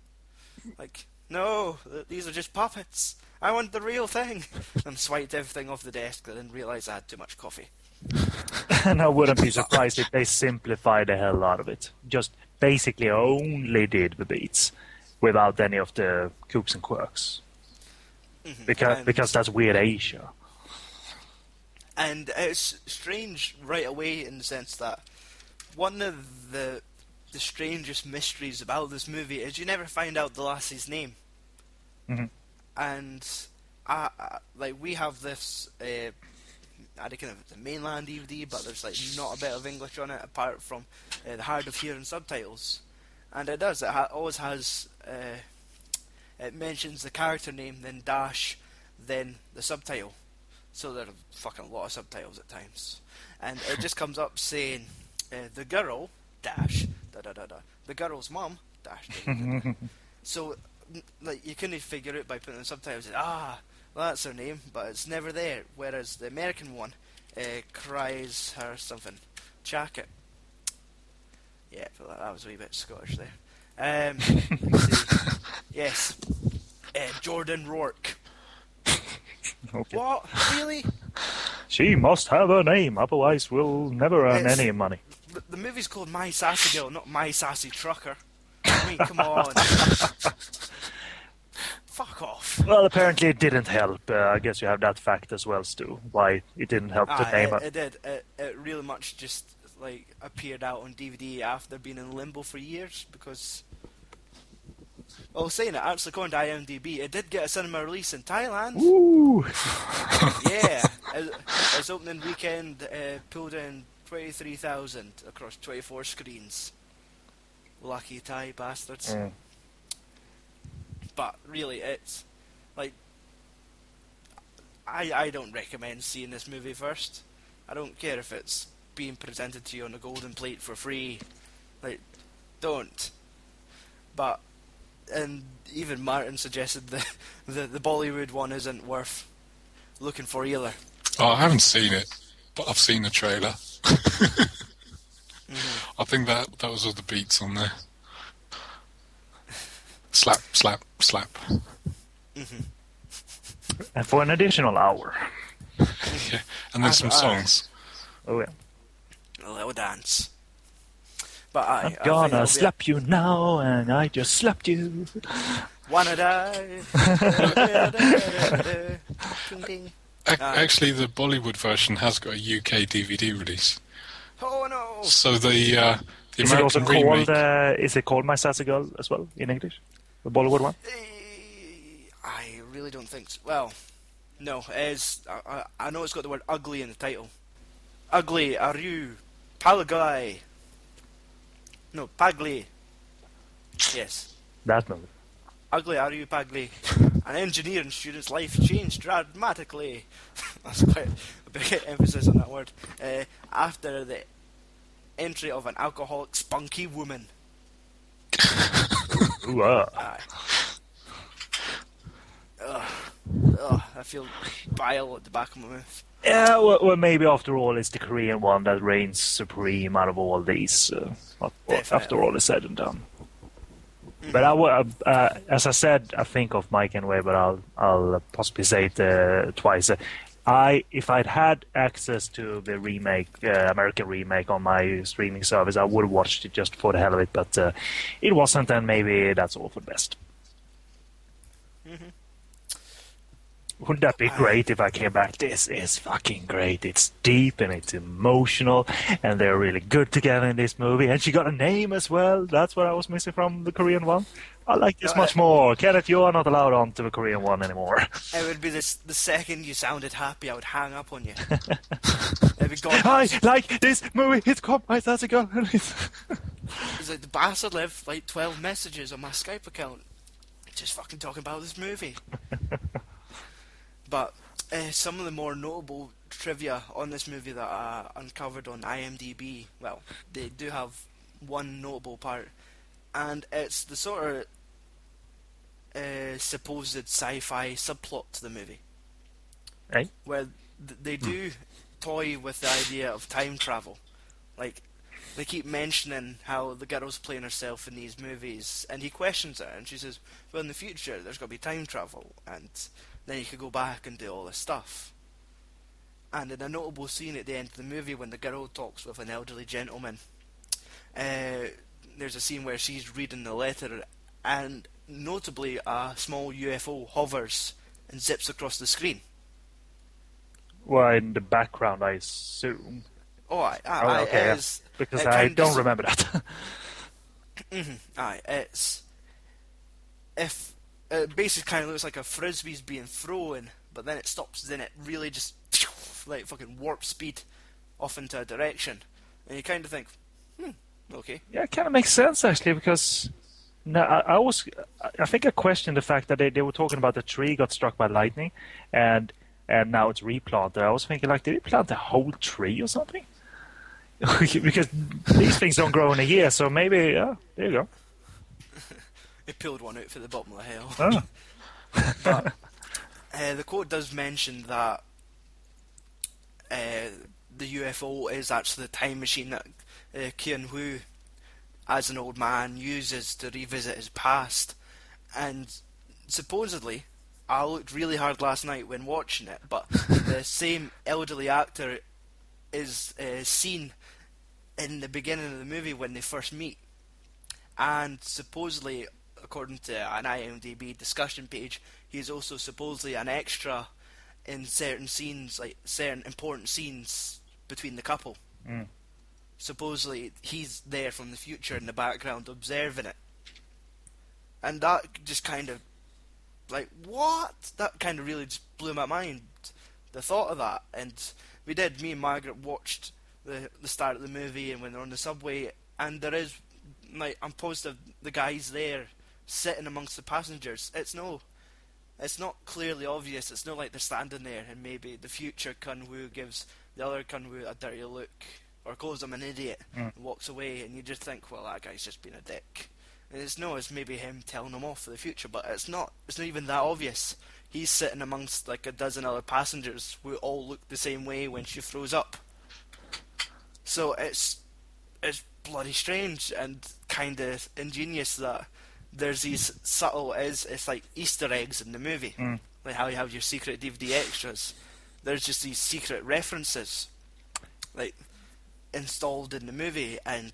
Like, no, these are just puppets. I want the real thing. And swiped everything off the desk. I didn't realize I had too much coffee. and I wouldn't be surprised if they simplify the hell out of it. Just basically only did the beats without any of the kooks and quirks. Mhm. Because And- because that's weird Asia. And it's strange right away in the sense that one of the the strangest mysteries about this movie is you never find out the lassie's name. Mhm. And I, I, like we have this, uh, I reckon it's a mainland DVD, but there's like not a bit of English on it apart from uh, the hard of hearing subtitles. And it does. It ha- always has. Uh, it mentions the character name, then dash, then the subtitle. So there are fucking a lot of subtitles at times, and it just comes up saying uh, the girl dash da da da da the girl's mum dash. Da, da, da, so like you couldn't figure out by putting the subtitles. Ah, well, that's her name, but it's never there. Whereas the American one uh, cries her something, Jacket. Yeah, but that- was a wee bit Scottish there. Um, yes, uh, Jordan Roark. Okay. What? Really? She must have a name, otherwise we'll never earn Yes. any money. The, the movie's called My Sassy Girl, not My Sassy Trucker. I mean, come on. Fuck off. Well, apparently it didn't help. Uh, I guess you have that fact as well, Stu. Why it didn't help to Ah, name it, it. did. It, it really much just like appeared out on DVD after being in limbo for years because. Well, saying it, actually, according to IMDb, it did get a cinema release in Thailand. Ooh. yeah, its, opening weekend uh, pulled in 23,000 across 24 screens. Lucky Thai bastards. Mm. But really, it's like I I don't recommend seeing this movie first. I don't care if it's being presented to you on a golden plate for free. Like, don't. But and even Martin suggested the the, the Bollywood one isn't worth looking for either. Oh, I haven't seen it, but I've seen the trailer. Mm-hmm. I think that that was all the beats on there. Slap, slap, slap. And for an additional hour. Yeah, and then some songs. Oh yeah. A little dance. But I, I'm gonna it'll be a- slap you now, and I just slapped you. Wanna die? ding ding. Ac- Ah. Actually, the Bollywood version has got a UK DVD release. Oh no! So the uh, the Is it also remake. called? Uh, is it called My Sassy Girl as well in English? The Bollywood one. Eh, I really don't think so. Well, no. It's, I, I, know it's got the word ugly in the title. Ugly, are you Palagai? No, Pagli. Yes. That movie. Ugly, are you Pagli? An engineering student's life changed dramatically. That's quite a big emphasis on that word. Uh, after the entry of an alcoholic, spunky woman. Ooh, uh. Ugh. Ugh, I feel bile at the back of my mouth. Yeah, well, well, maybe after all, it's the Korean one that reigns supreme out of all these. Uh, after- all is said and done. But I, uh, as I said, I think of Mike anyway, but I'll I'll possibly say it uh, twice. I if I'd had access to the remake, uh, American remake on my streaming service, I would have watched it just for the hell of it. But uh, it wasn't, and maybe that's all for the best. Wouldn't that be great if I came back? This is fucking great. It's deep and it's emotional, and they're really good together in this movie. And she got a name as well. That's what I was missing from the Korean one. I like this oh, Yeah, much more. Kenneth, you are not allowed on to the Korean one anymore. It would be this the second you sounded happy, I would hang up on you. It'd be gone. I like this movie. It's called My Sassy Girl. He's like the bastard left like twelve messages on my Skype account, just fucking talking about this movie. but uh, some of the more notable trivia on this movie that I uncovered on IMDb, well, they do have one notable part, and it's the sort of uh, supposed sci-fi subplot to the movie, Right? where th- they do toy with the idea of time travel, like they keep mentioning how the girl's playing herself in these movies, and he questions her, and she says, "Well, in the future, there's got to be time travel, and then you could go back and do all this stuff." And in a notable scene at the end of the movie, when the girl talks with an elderly gentleman, uh, there's a scene where she's reading the letter, and notably, a small UFO hovers and zips across the screen. well, in the background, I assume. Oh, Oh, aye, okay, it yeah. Because I don't remember that. Aye, it's if it basically kind of looks like a frisbee's being thrown, but then it stops. Then it really just like fucking warp speed off into a direction, and you kind of think, hmm, okay, Yeah, it kind of makes sense actually because no, I, I was I think I questioned the fact that they, they were talking about the tree got struck by lightning, and and now it's replanted. I was thinking like, did they plant a whole tree or something? because these things don't grow in a year, so maybe yeah, there you go. It peeled one out for the bottom of the hell. Oh. but uh, the quote does mention that uh, the UFO is actually the time machine that uh, Kian as an old man, uses to revisit his past. And supposedly, I looked really hard last night when watching it, but the same elderly actor is uh, seen in the beginning of the movie when they first meet. And supposedly, according to an IMDb discussion page, he's also supposedly an extra in certain scenes, like certain important scenes between the couple. Mm. Supposedly, he's there from the future in the background observing it. And that just kind of, like, what? That kind of really just blew my mind, the thought of that. And we did, me and Margaret watched the, the start of the movie and when they're on the subway, and there is, like, I'm positive the guy's there sitting amongst the passengers. It's no it's not clearly obvious. It's not like they're standing there and maybe the future Kun Kunwu gives the other Kun Kunwu a dirty look or calls him an idiot Mm. and walks away, and you just think, well, that guy's just been a dick. And it's no, it's maybe him telling him off for the future, but it's not. It's not even that obvious. He's sitting amongst like a dozen other passengers who all look the same way when she throws up. So it's it's bloody strange and kind of ingenious that there's these subtle is it's like Easter eggs in the movie, Mm. like how you have your secret DVD extras. There's just these secret references, like installed in the movie, and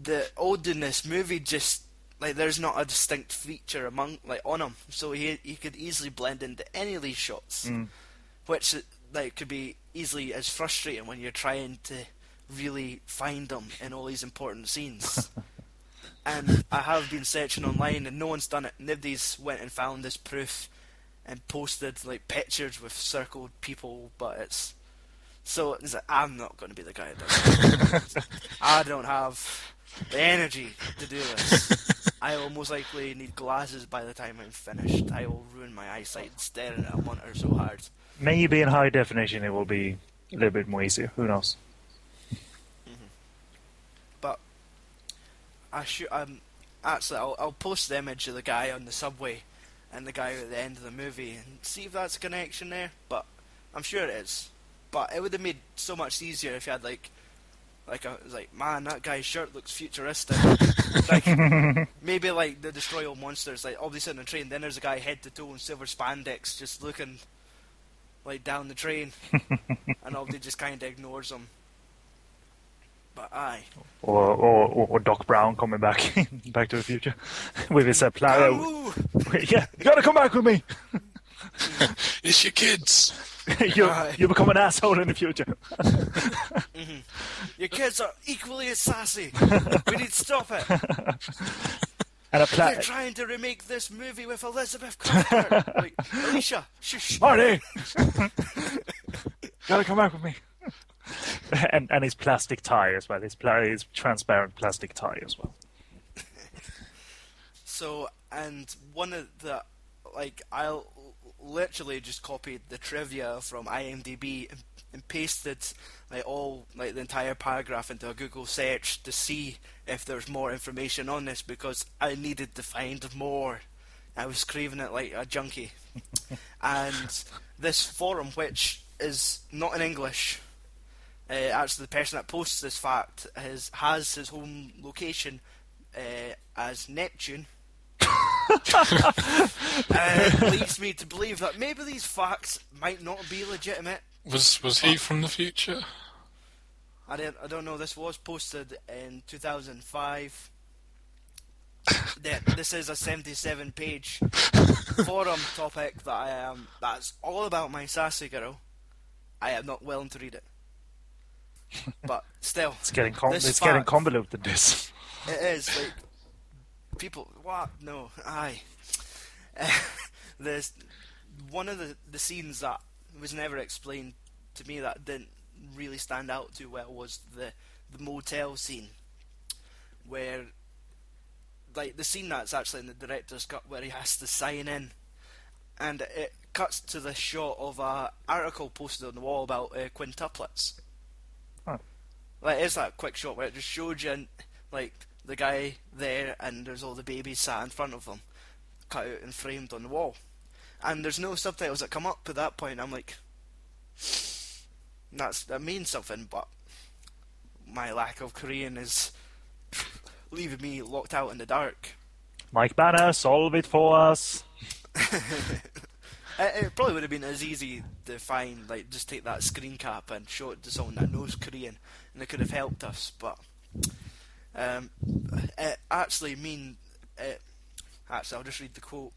the old in this movie just like there's not a distinct feature among like on him, so he he could easily blend into any of these shots, Mm. which like could be easily as frustrating when you're trying to really find them in all these important scenes. and I have been searching online, and no one's done it. Nobody's went and found this proof and posted like pictures with circled people, but it's so it's like, I'm not going to be the guy that. I don't have the energy to do this. I will most likely need glasses by the time I'm finished. I will ruin my eyesight staring at a monitor so hard. Maybe in high definition it will be a little bit more easier. Who knows? But I should um actually I'll I'll post the image of the guy on the subway and the guy at the end of the movie and see if that's a connection there. But I'm sure it is. But it would have made so much easier if you had like like a like man that guy's shirt looks futuristic. like maybe like the destroy all monsters like obviously on the train. Then there's a guy head to toe in silver spandex just looking like down the train, and Obdi just kind of ignores him. Or, or, or, or Doc Brown coming back back to the future with his uh. Yeah, you gotta come back with me. It's your kids. you you become an asshole in the future. Your kids are equally as sassy. we need to stop it. And a plow. They're trying to remake this movie with Elizabeth Cuthbert. like, Alicia, shush. Marty, gotta come back with me. and and his plastic tie as well. His, pla- his transparent plastic tie as well. So, and one of the, like, I'll literally just copied the trivia from IMDb and, and pasted, like, all, like, the entire paragraph into a Google search to see if there's more information on this because I needed to find more. I was craving it like a junkie. and this forum, which is not in English, uh, actually the person that posts this fact has has his home location uh, as Neptune. uh, leads me to believe that maybe these facts might not be legitimate. Was was he from the future? I don't, I don't know. This was posted in 2005. Yeah, this is a 77 page forum topic that I am. That's all about my sassy girl. I am not willing to read it, but still, It's getting com- it's getting convoluted. This. It is like people. What? No, aye. Uh, there's one of the the scenes that was never explained to me that didn't really stand out too well was the the motel scene, where like the scene that's actually in the director's cut where he has to sign in, and it cuts to the shot of a article posted on the wall about uh, quintuplets. Like it's that quick shot where it just shows you and, like the guy there and there's all the babies sat in front of them, cut out and framed on the wall. And there's no subtitles that come up at that point. I'm like, that's that means something, but my lack of Korean is leaving me locked out in the dark. Mike Banner, solve it for us. It, it probably would have been as easy to find, like, just take that screen cap and show it to someone that knows Korean, and it could have helped us. But um, it actually mean it Actually, I'll just read the quote.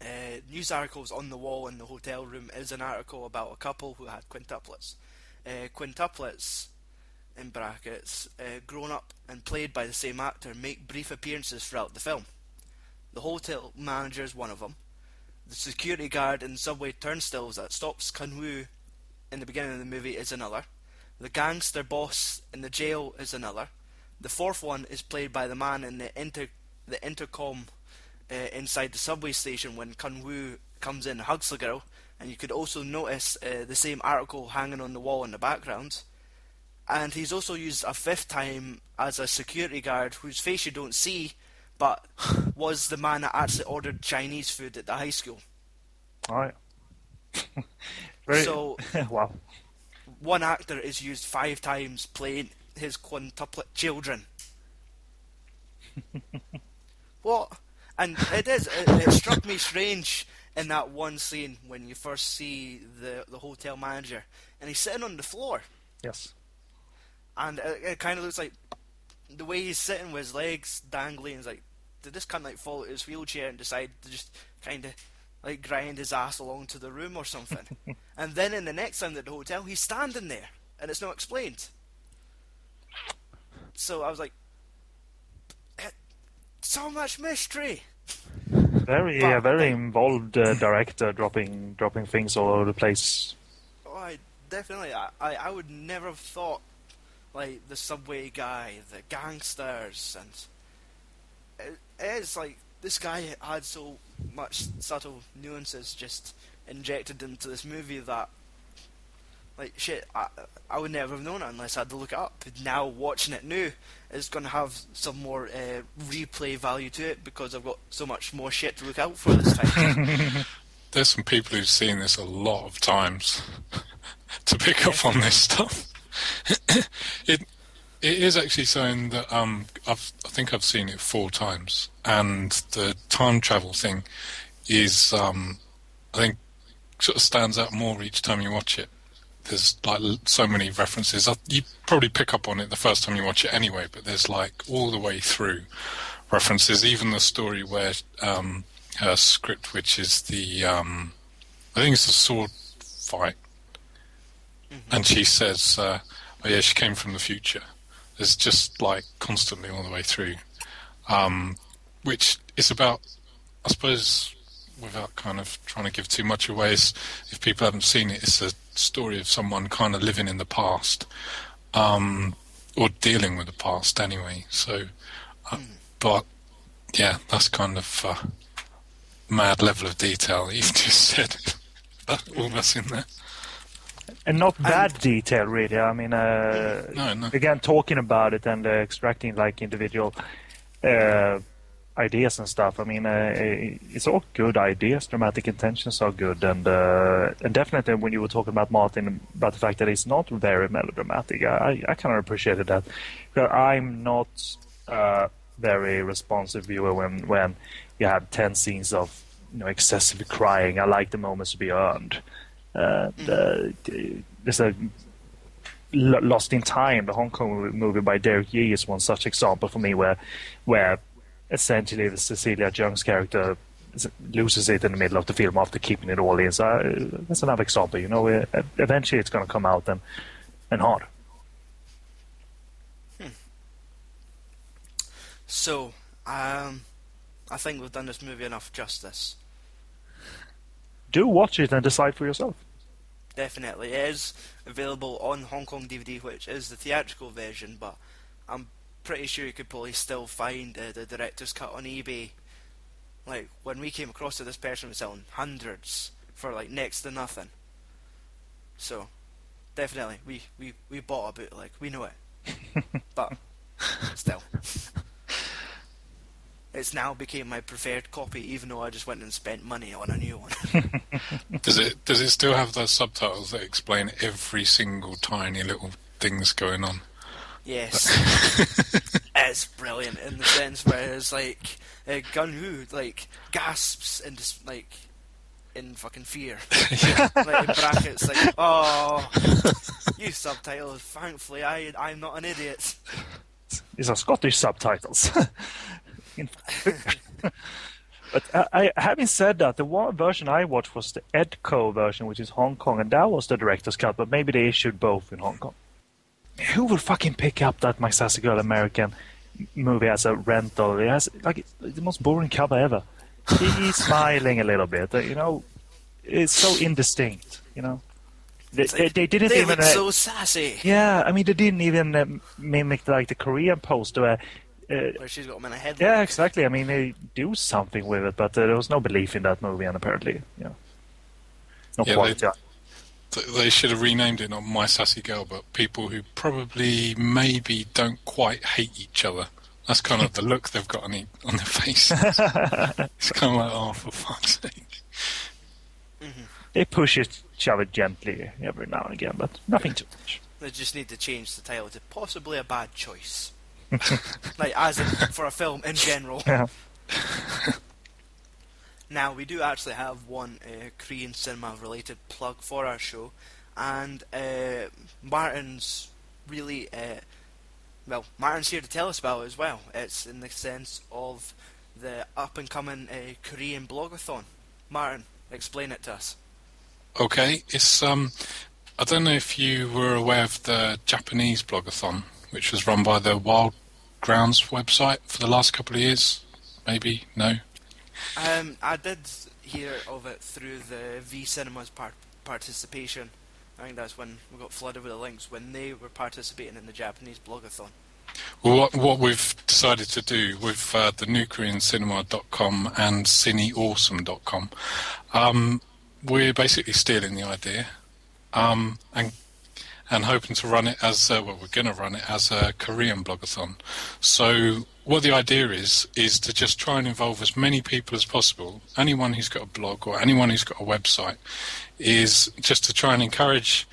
Uh, news articles on the wall in the hotel room is an article about a couple who had quintuplets. Uh, quintuplets, in brackets, uh, grown up and played by the same actor, make brief appearances throughout the film. The hotel manager is one of them. The security guard in subway turnstiles that stops Kanwoo in the beginning of the movie is another. The gangster boss in the jail is another. The fourth one is played by the man in the inter the intercom uh, inside the subway station when Kunwoo comes in and hugs the girl. And you could also notice uh, the same article hanging on the wall in the background. And he's also used a fifth time as a security guard whose face you don't see, but was the man that actually ordered Chinese food at the high school. All right. Very, So- wow. One actor is used five times playing his quintuplet children. what? And it is. It, it struck me strange in that one scene when you first see the the hotel manager, and he's sitting on the floor, Yes. and it, it kind of looks like the way he's sitting with his legs dangling. Is like, did this cunt like fall out his wheelchair and decide to just kind of like grind his ass along to the room or something? and then in the next time at the hotel, he's standing there, and it's not explained. So I was like, "Eh, so much mystery. Very, But- uh, very involved uh, director, dropping, dropping things all over the place. Oh, I definitely. I, I, I would never have thought like the subway guy, the gangsters, and it, it's like this guy had so much subtle nuances just injected into this movie that. Like shit, I, I would never have known it unless I had to look it up. Now watching it new is going to have some more uh, replay value to it because I've got so much more shit to look out for this time. There's some people who've seen this a lot of times to pick up on this stuff. it it is actually something that um I've I think I've seen it four times, and the time travel thing is um I think sort of stands out more each time you watch it. There's like so many references. You probably pick up on it the first time you watch it anyway, but there's like all the way through references. Even the story where um, her script, which is the um, I think it's a sword fight, and she says, uh, "Oh yeah, she came from the future." There's just like constantly all the way through, um, which is about, I suppose, without kind of trying to give too much away. Is, if people haven't seen it, it's a story of someone kind of living in the past, um, or dealing with the past anyway. So, uh, but yeah, that's kind of uh, mad level of detail you've just said. All that's in there. And not bad detail, really. I mean, uh, No, no. again, talking about it and uh, extracting like individual uh, ideas and stuff. I mean, uh, it's all good ideas. Dramatic intentions are good, and uh, and definitely when you were talking about Martin about the fact that it's not very melodramatic, I I kind of appreciated that. But I'm not a very responsive viewer when when you have ten scenes of you know excessive crying. I like the moments to be earned. Uh, there's a Lost in Time, the Hong Kong movie by Derek Yee, is one such example for me where, where essentially the Cecilia Cheung's character loses it in the middle of the film after keeping it all in. So uh, that's another example. You know, eventually it's going to come out and and hard. So, um, I think we've done this movie enough justice. Do watch it and decide for yourself. Definitely, it is available on Hong Kong DVD, which is the theatrical version. But I'm pretty sure you could probably still find uh, the director's cut on eBay. Like when we came across it, this person was selling hundreds for like next to nothing. So, definitely, we we we bought a bootleg. Like, we know it, but still. It's now became my preferred copy, even though I just went and spent money on a new one. Does it does it still have those subtitles that explain every single tiny little things going on? Yes. it's brilliant in the sense where it's like uh, Gun Hu like gasps and just like in fucking fear. like in brackets, like oh, you subtitles. Thankfully, I I'm not an idiot. These are Scottish subtitles. But uh, I, having said that, the one version I watched was the Edko version, which is Hong Kong, and that was the director's cut. But maybe they issued both in Hong Kong. Who will fucking pick up that My Sassy Girl American movie as a rental? It has like the most boring cover ever. He's smiling a little bit, you know. It's so indistinct, you know. They, they, they didn't They even. uh, so sassy. yeah, I mean, they didn't even uh, mimic like the Korean poster. Where, uh, Where she's got him in a headlock. yeah, exactly. I mean, they do something with it, but uh, there was no belief in that movie, and apparently, you know, no Yeah, quality. Th- They should have renamed it not My Sassy Girl, but people who probably maybe don't quite hate each other. That's kind of the look they've got on, e- on their face. it's kind of like, oh, for fuck's sake. They push each other gently every now and again, but nothing too much. They just need to change the title to possibly a bad choice. like, as in, for a film in general. Yeah. Now, we do actually have one uh, Korean cinema related plug for our show, and uh, Martin's really, uh, well, Martin's here to tell us about it as well. It's in the sense of the up and coming uh, Korean blogathon. Martin, explain it to us. Okay, it's um, I don't know if you were aware of the Japanese blogathon, which was run by the Wild Grounds website for the last couple of years. Maybe no. Um, I did hear of it through the V Cinemas part- participation. I think that's when we got flooded with the links when they were participating in the Japanese blogathon. Well, what, what we've decided to do with uh, the new Korean Cinema.com and cineawesome.com, um, we're basically stealing the idea um, and and hoping to run it as uh, well. We're going to run it as a Korean blogathon. So what the idea is is to just try and involve as many people as possible. Anyone who's got a blog or anyone who's got a website is just to try and encourage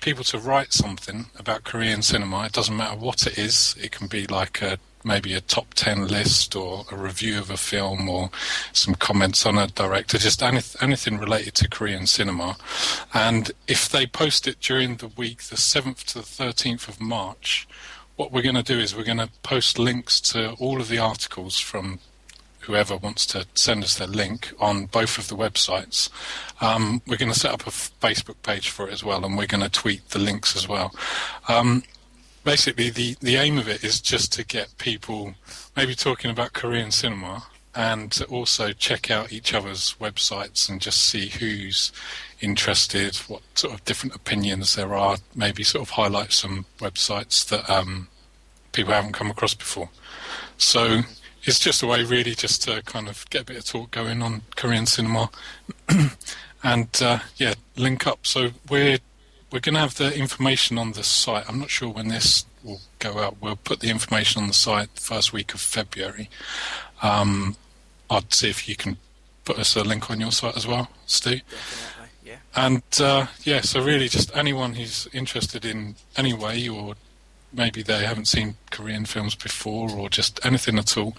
people to write something about Korean cinema. It doesn't matter what it is. It can be like a maybe a top 10 list or a review of a film or some comments on a director, just any, anything related to Korean cinema. And if they post it during the week, the 7th to the 13th of March, what we're going to do is we're going to post links to all of the articles from whoever wants to send us their link on both of the websites. Um, we're going to set up a Facebook page for it as well, and we're going to tweet the links as well. Um, basically, the, the aim of it is just to get people maybe talking about Korean cinema and to also check out each other's websites and just see who's interested, what sort of different opinions there are, maybe sort of highlight some websites that um, people haven't come across before. So it's just a way, really, just to kind of get a bit of talk going on Korean cinema, and uh, yeah, link up. So we're we're going to have the information on the site. I'm not sure when this will go out. We'll put the information on the site first week of February. Um, I'd see if you can put us a link on your site as well, Stu. Definitely, yeah. And uh, yeah, so really, just anyone who's interested in any way, or maybe they haven't seen Korean films before, or just anything at all.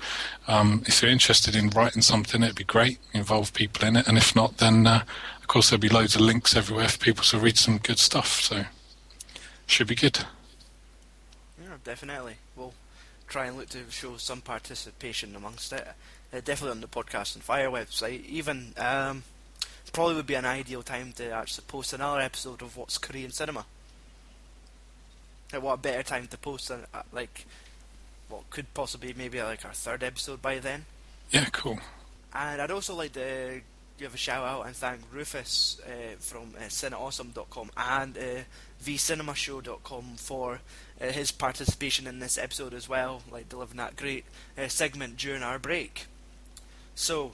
Um, if you're interested in writing something, it'd be great. Involve people in it, and if not, then uh, of course there'll be loads of links everywhere for people to read some good stuff. So should be good. Yeah, definitely. We'll try and look to show some participation amongst it. Uh, definitely on the Podcast on Fire website. Even um, probably would be an ideal time to actually post another episode of What's Korean Cinema. Like, what a better time to post than uh, like what could possibly maybe like our third episode by then. Yeah, cool. And I'd also like to give a shout out and thank Rufus uh, from uh, cineawesome.com and uh, vcinemashow.com for uh, his participation in this episode as well, like delivering that great uh, segment during our break. So,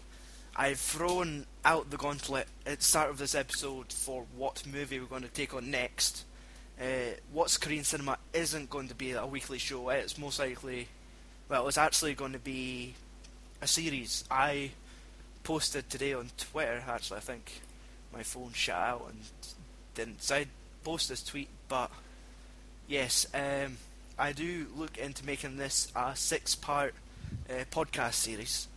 I've thrown out the gauntlet at the start of this episode for what movie we're going to take on next. Uh, What's Korean Cinema isn't going to be a weekly show. It's most likely, well, it's actually going to be a series. I posted today on Twitter. Actually, I think my phone shut out and didn't. So I post this tweet, but yes, um, I do look into making this a six-part uh, podcast series.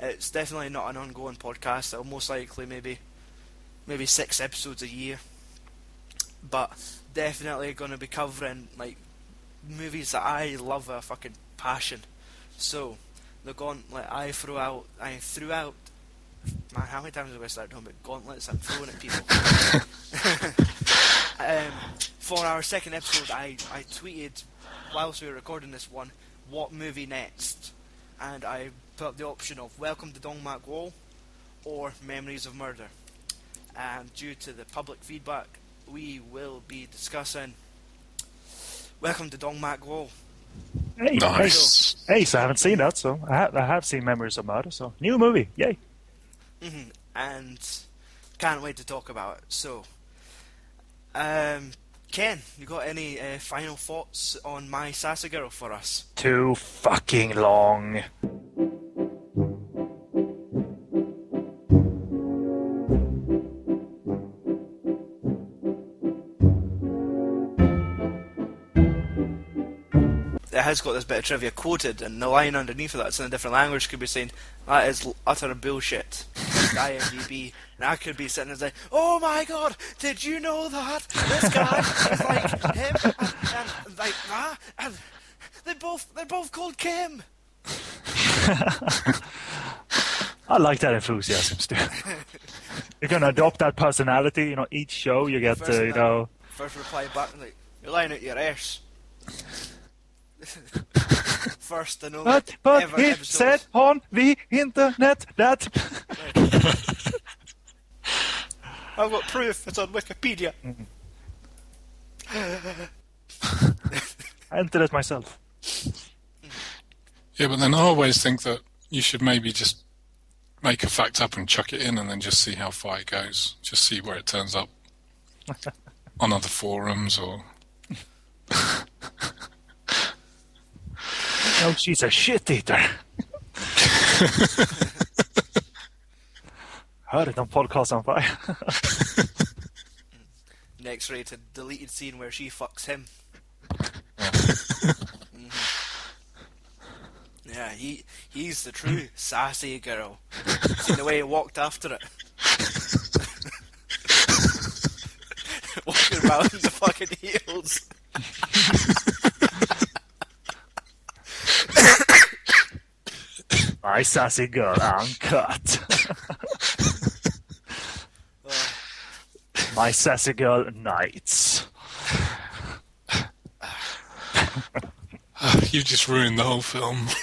It's definitely not an ongoing podcast. It'll most likely maybe maybe six episodes a year, but definitely going to be covering like movies that I love with a fucking passion. So the gauntlet I threw out. I threw out. Man, how many times have I started talking about gauntlets? I'm throwing at people. um, for our second episode, I, I tweeted whilst we were recording this one, what movie next? And I put up the option of Welcome to Dongmakgol or Memories of Murder. And due to the public feedback, we will be discussing Welcome to Dongmakgol. Hey, Nice. Hey, so I haven't seen that, so I, ha- I have seen Memories of Murder, so new movie, yay! Hmm And can't wait to talk about it. So, um, Ken, you got any uh, final thoughts on my Sassy Girl for us? Too fucking long. It has got this bit of trivia quoted, and the line underneath of that's in a different language could be saying, that is utter bullshit. Like IMDb. And I could be sitting there saying, oh my god, did you know that? This guy is like him, and, and like that, and they both, they're both called Kim. I like that enthusiasm, Stu. You're gonna adopt that personality, you know, each show you get, uh, you know, First reply back, like, you're lying out your ass. First and only but, but ever it episode. said on the internet that... I've got proof, it's on Wikipedia. I entered it myself. Yeah, but then I always think that you should maybe just make a fact up and chuck it in and then just see how far it goes. Just see where it turns up on other forums or. No, she's a shit eater. Heard it on Podcast on Fire. Next rated deleted scene where she fucks him. Yeah, he he's the true sassy girl. Seen the way he walked after it. Walking around in the fucking heels. My sassy girl, uncut. My sassy girl, nights. you just ruined the whole film.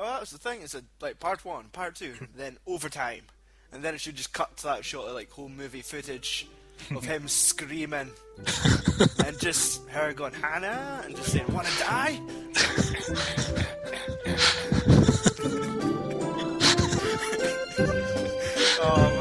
Oh, that was the thing. It's a like part one, part two, then overtime, and then it should just cut to that shot of like home movie footage of him screaming and just her going Hannah and just saying wanna die? Oh